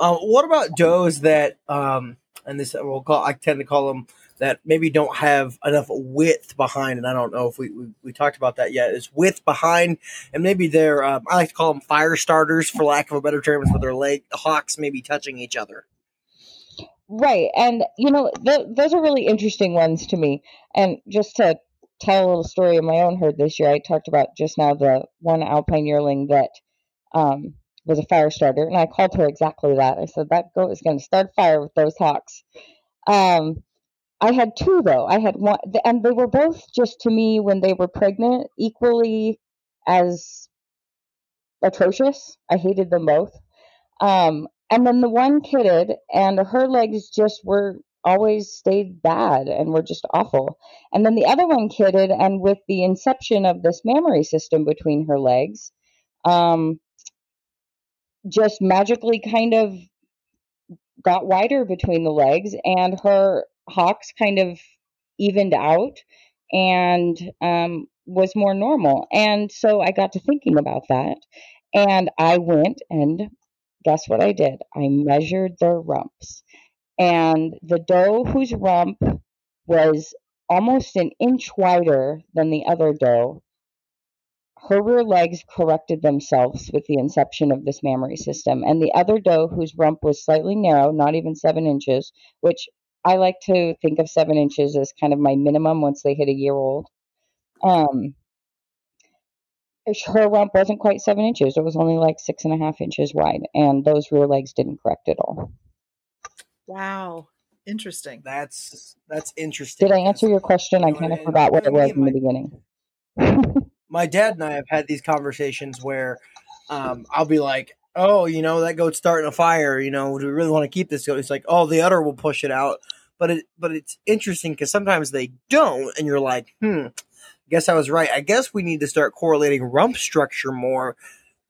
Um, what about does that, um, and this we'll call I tend to call them that maybe don't have enough width behind, and I don't know if we we, we talked about that yet. Is width behind, and maybe they're um, I like to call them fire starters for lack of a better term, with their leg the hocks maybe touching each other. Right. And, you know, th- those are really interesting ones to me. And just to tell a little story of my own herd this year, I talked about just now the one alpine yearling that um, was a fire starter. And I called her exactly that. I said, that goat is going to start fire with those hocks. Um, I had two, though. I had one, and they were both just to me, when they were pregnant, equally as atrocious. I hated them both. Um, and then the one kidded, and her legs just were always stayed bad and were just awful. And then the other one kidded, and with the inception of this mammary system between her legs, um, just magically kind of got wider between the legs, and her hocks kind of evened out and um, was more normal. And so I got to thinking about that, and I went and guess what I did? I measured their rumps. And the doe whose rump was almost an inch wider than the other doe, her rear legs corrected themselves with the inception of this mammary system. And the other doe whose rump was slightly narrow, not even seven inches, which I like to think of seven inches as kind of my minimum once they hit a year old. Um, her rump wasn't quite seven inches. It was only like six and a half inches wide, and those rear legs didn't correct at all. Wow. Interesting. That's that's interesting. Did I answer your question? I You know, kind of and- forgot what it was and in the beginning. my dad and I have had these conversations where um, I'll be like, "Oh, you know that goat's starting a fire. You know, do we really want to keep this goat?" It's like, "Oh, the udder will push it out." But it, but it's interesting because sometimes they don't, and you're like, "Hmm, guess I was right. I guess we need to start correlating rump structure more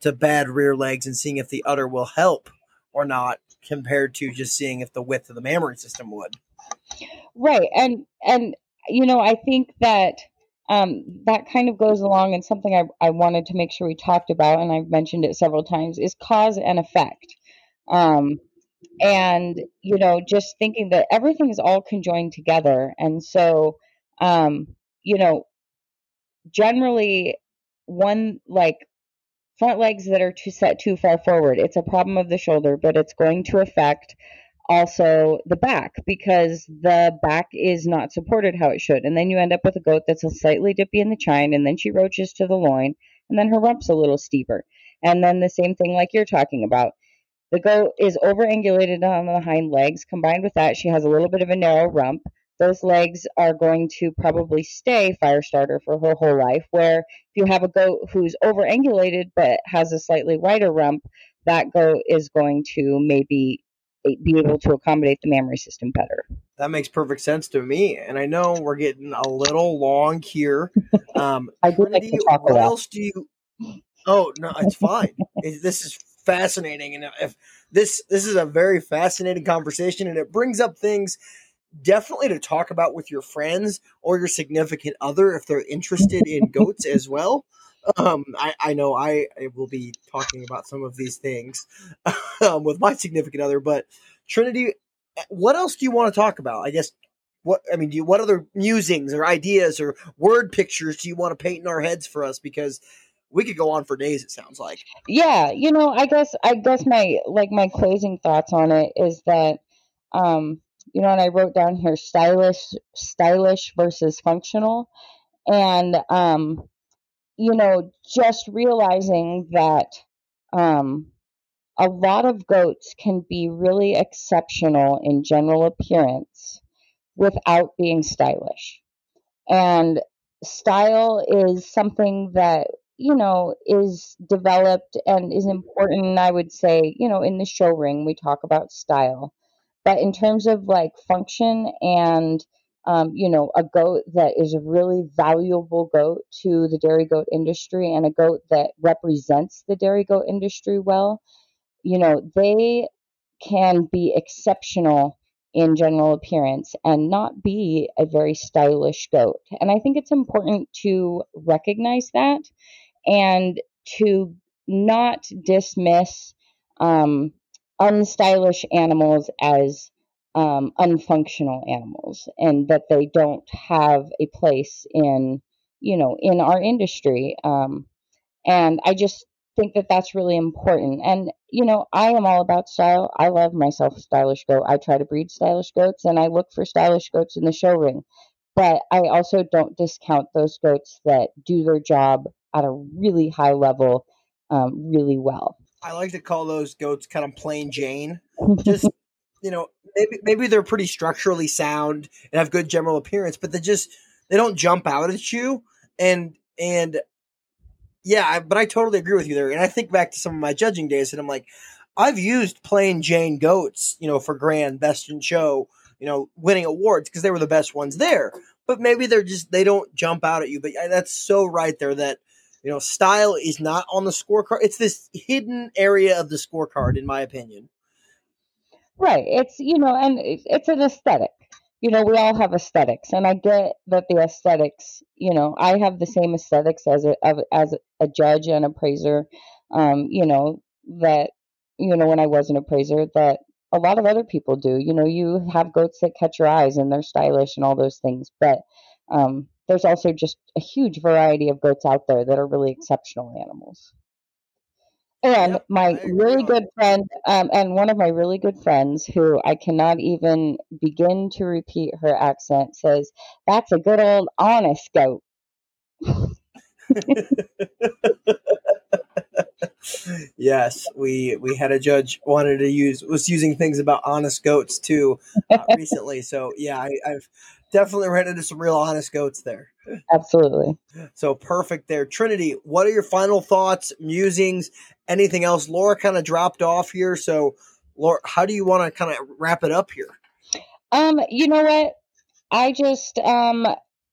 to bad rear legs and seeing if the udder will help or not, compared to just seeing if the width of the mammary system would." Right, and and you know, I think that um, that kind of goes along and something I, I wanted to make sure we talked about, and I've mentioned it several times, is cause and effect. Um, and you know, just thinking that everything is all conjoined together, and so um, you know, generally, one like front legs that are too set too far forward, it's a problem of the shoulder, but it's going to affect also the back because the back is not supported how it should. And then you end up with a goat that's slightly dippy in the chine and then she roaches to the loin and then her rump's a little steeper. And then the same thing like you're talking about. The goat is overangulated on the hind legs. Combined with that, she has a little bit of a narrow rump. Those legs are going to probably stay fire starter for her whole life. Where if you have a goat who's overangulated but has a slightly wider rump, that goat is going to maybe be able to accommodate the mammary system better. That makes perfect sense to me. And I know we're getting a little long here. Um, I do like what about. else do you? Oh no, it's fine. It- this is fascinating, and if this this is a very fascinating conversation, and it brings up things definitely to talk about with your friends or your significant other if they're interested in goats as well. Um, I, I know I, I will be talking about some of these things um, with my significant other, but Trinity, what else do you want to talk about? I guess what I mean, do you, what other musings or ideas or word pictures do you want to paint in our heads for us? Because we could go on for days. It sounds like. yeah you know i guess i guess my like my closing thoughts on it is that um you know and i wrote down here stylish stylish versus functional. And um you know just realizing that um a lot of goats can be really exceptional in general appearance without being stylish. And style is something that you know is developed and is important i would say you know in the show ring we talk about style but in terms of like function and um, you know a goat that is a really valuable goat to the dairy goat industry and a goat that represents the dairy goat industry well you know they can be exceptional in general appearance and not be a very stylish goat. And I think it's important to recognize that and to not dismiss um, unstylish animals as um, unfunctional animals and that they don't have a place in, you know, in our industry. Um, and I just think that that's really important. And, you know, I am all about style. I love myself stylish goat. I try to breed stylish goats and I look for stylish goats in the show ring. But I also don't discount those goats that do their job at a really high level um, really well. I like to call those goats kind of plain Jane. Just you know, maybe maybe they're pretty structurally sound and have good general appearance, but they just they don't jump out at you. And and yeah, I, but I totally agree with you there. And I think back to some of my judging days, and I'm like, I've used plain Jane goats, you know, for Grand Best in Show, you know, winning awards because they were the best ones there. But maybe they're just they don't jump out at you. But yeah, that's so right there that you know style is not on the scorecard. It's this hidden area of the scorecard, in my opinion. Right. It's, you know, and it's, an aesthetic. You know, we all have aesthetics, and I get that the aesthetics, you know, I have the same aesthetics as a as a judge and appraiser. Um, you know, that you know when I was an appraiser that a lot of other people do. You know, you have goats that catch your eyes and they're stylish and all those things, but um, there's also just a huge variety of goats out there that are really exceptional animals. And Yep, my really good friend, um, and one of my really good friends, who I cannot even begin to repeat her accent, says, That's a good old honest goat. yes, we we had a judge wanted to use was using things about honest goats too uh, recently. So yeah, I, I've definitely ran into some real honest goats there. Absolutely. So perfect there, Trinity. What are your final thoughts, musings, anything else? Laura kind of dropped off here, so Laura, how do you want to kind of wrap it up here? Um, you know what? I just um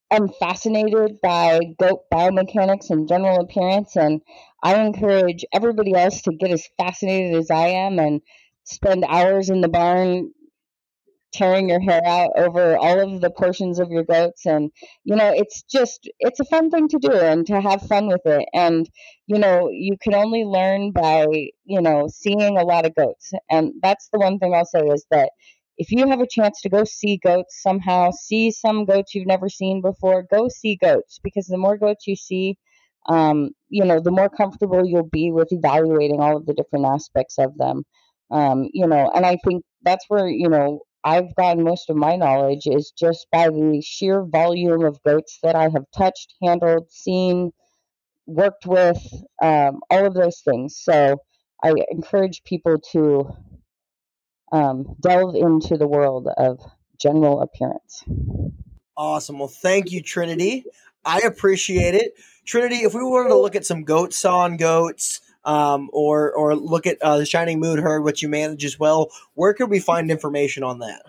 am fascinated by goat biomechanics and general appearance, and I encourage everybody else to get as fascinated as I am and spend hours in the barn tearing your hair out over all of the portions of your goats. And you know it's just it's a fun thing to do and to have fun with it. And you know you can only learn by you know seeing a lot of goats. And that's the one thing i'll say is that if you have a chance to go see goats somehow see some goats you've never seen before go see goats. Because the more goats you see um, you know the more comfortable you'll be with evaluating all of the different aspects of them. Um, you know and i think that's where you know I've gotten most of my knowledge is just by the sheer volume of goats that I have touched, handled, seen, worked with, um, all of those things. So I encourage people to um, delve into the world of general appearance. Awesome. Well, thank you, Trinity. I appreciate it. Trinity, if we wanted to look at some goats on goats, um, or or look at uh, the Shining Moon herd, which you manage as well, where could we find information on that?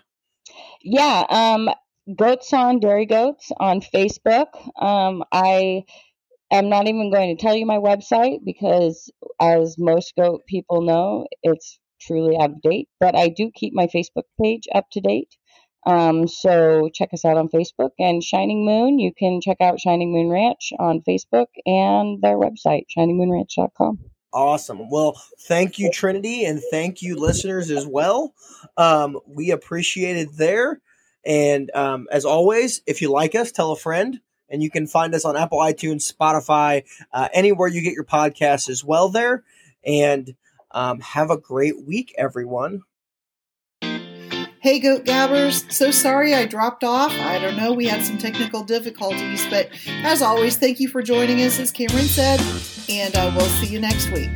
Yeah, um, Goats on Dairy Goats on Facebook. Um, I am not even going to tell you my website because, as most goat people know, it's truly out of date. But I do keep my Facebook page up to date. Um, so check us out on Facebook and Shining Moon. You can check out Shining Moon Ranch on Facebook and their website, shiningmoonranch.com. Awesome. Well, thank you, Trinity, and thank you, listeners, as well. Um, we appreciate it there. And um, as always, if you like us, tell a friend. And you can find us on Apple, iTunes, Spotify, uh, anywhere you get your podcasts as well there. And um, have a great week, everyone. Hey, Goat Gabbers. So sorry I dropped off. I don't know. We had some technical difficulties. But as always, thank you for joining us, as Cameron said. And uh, we'll see you next week.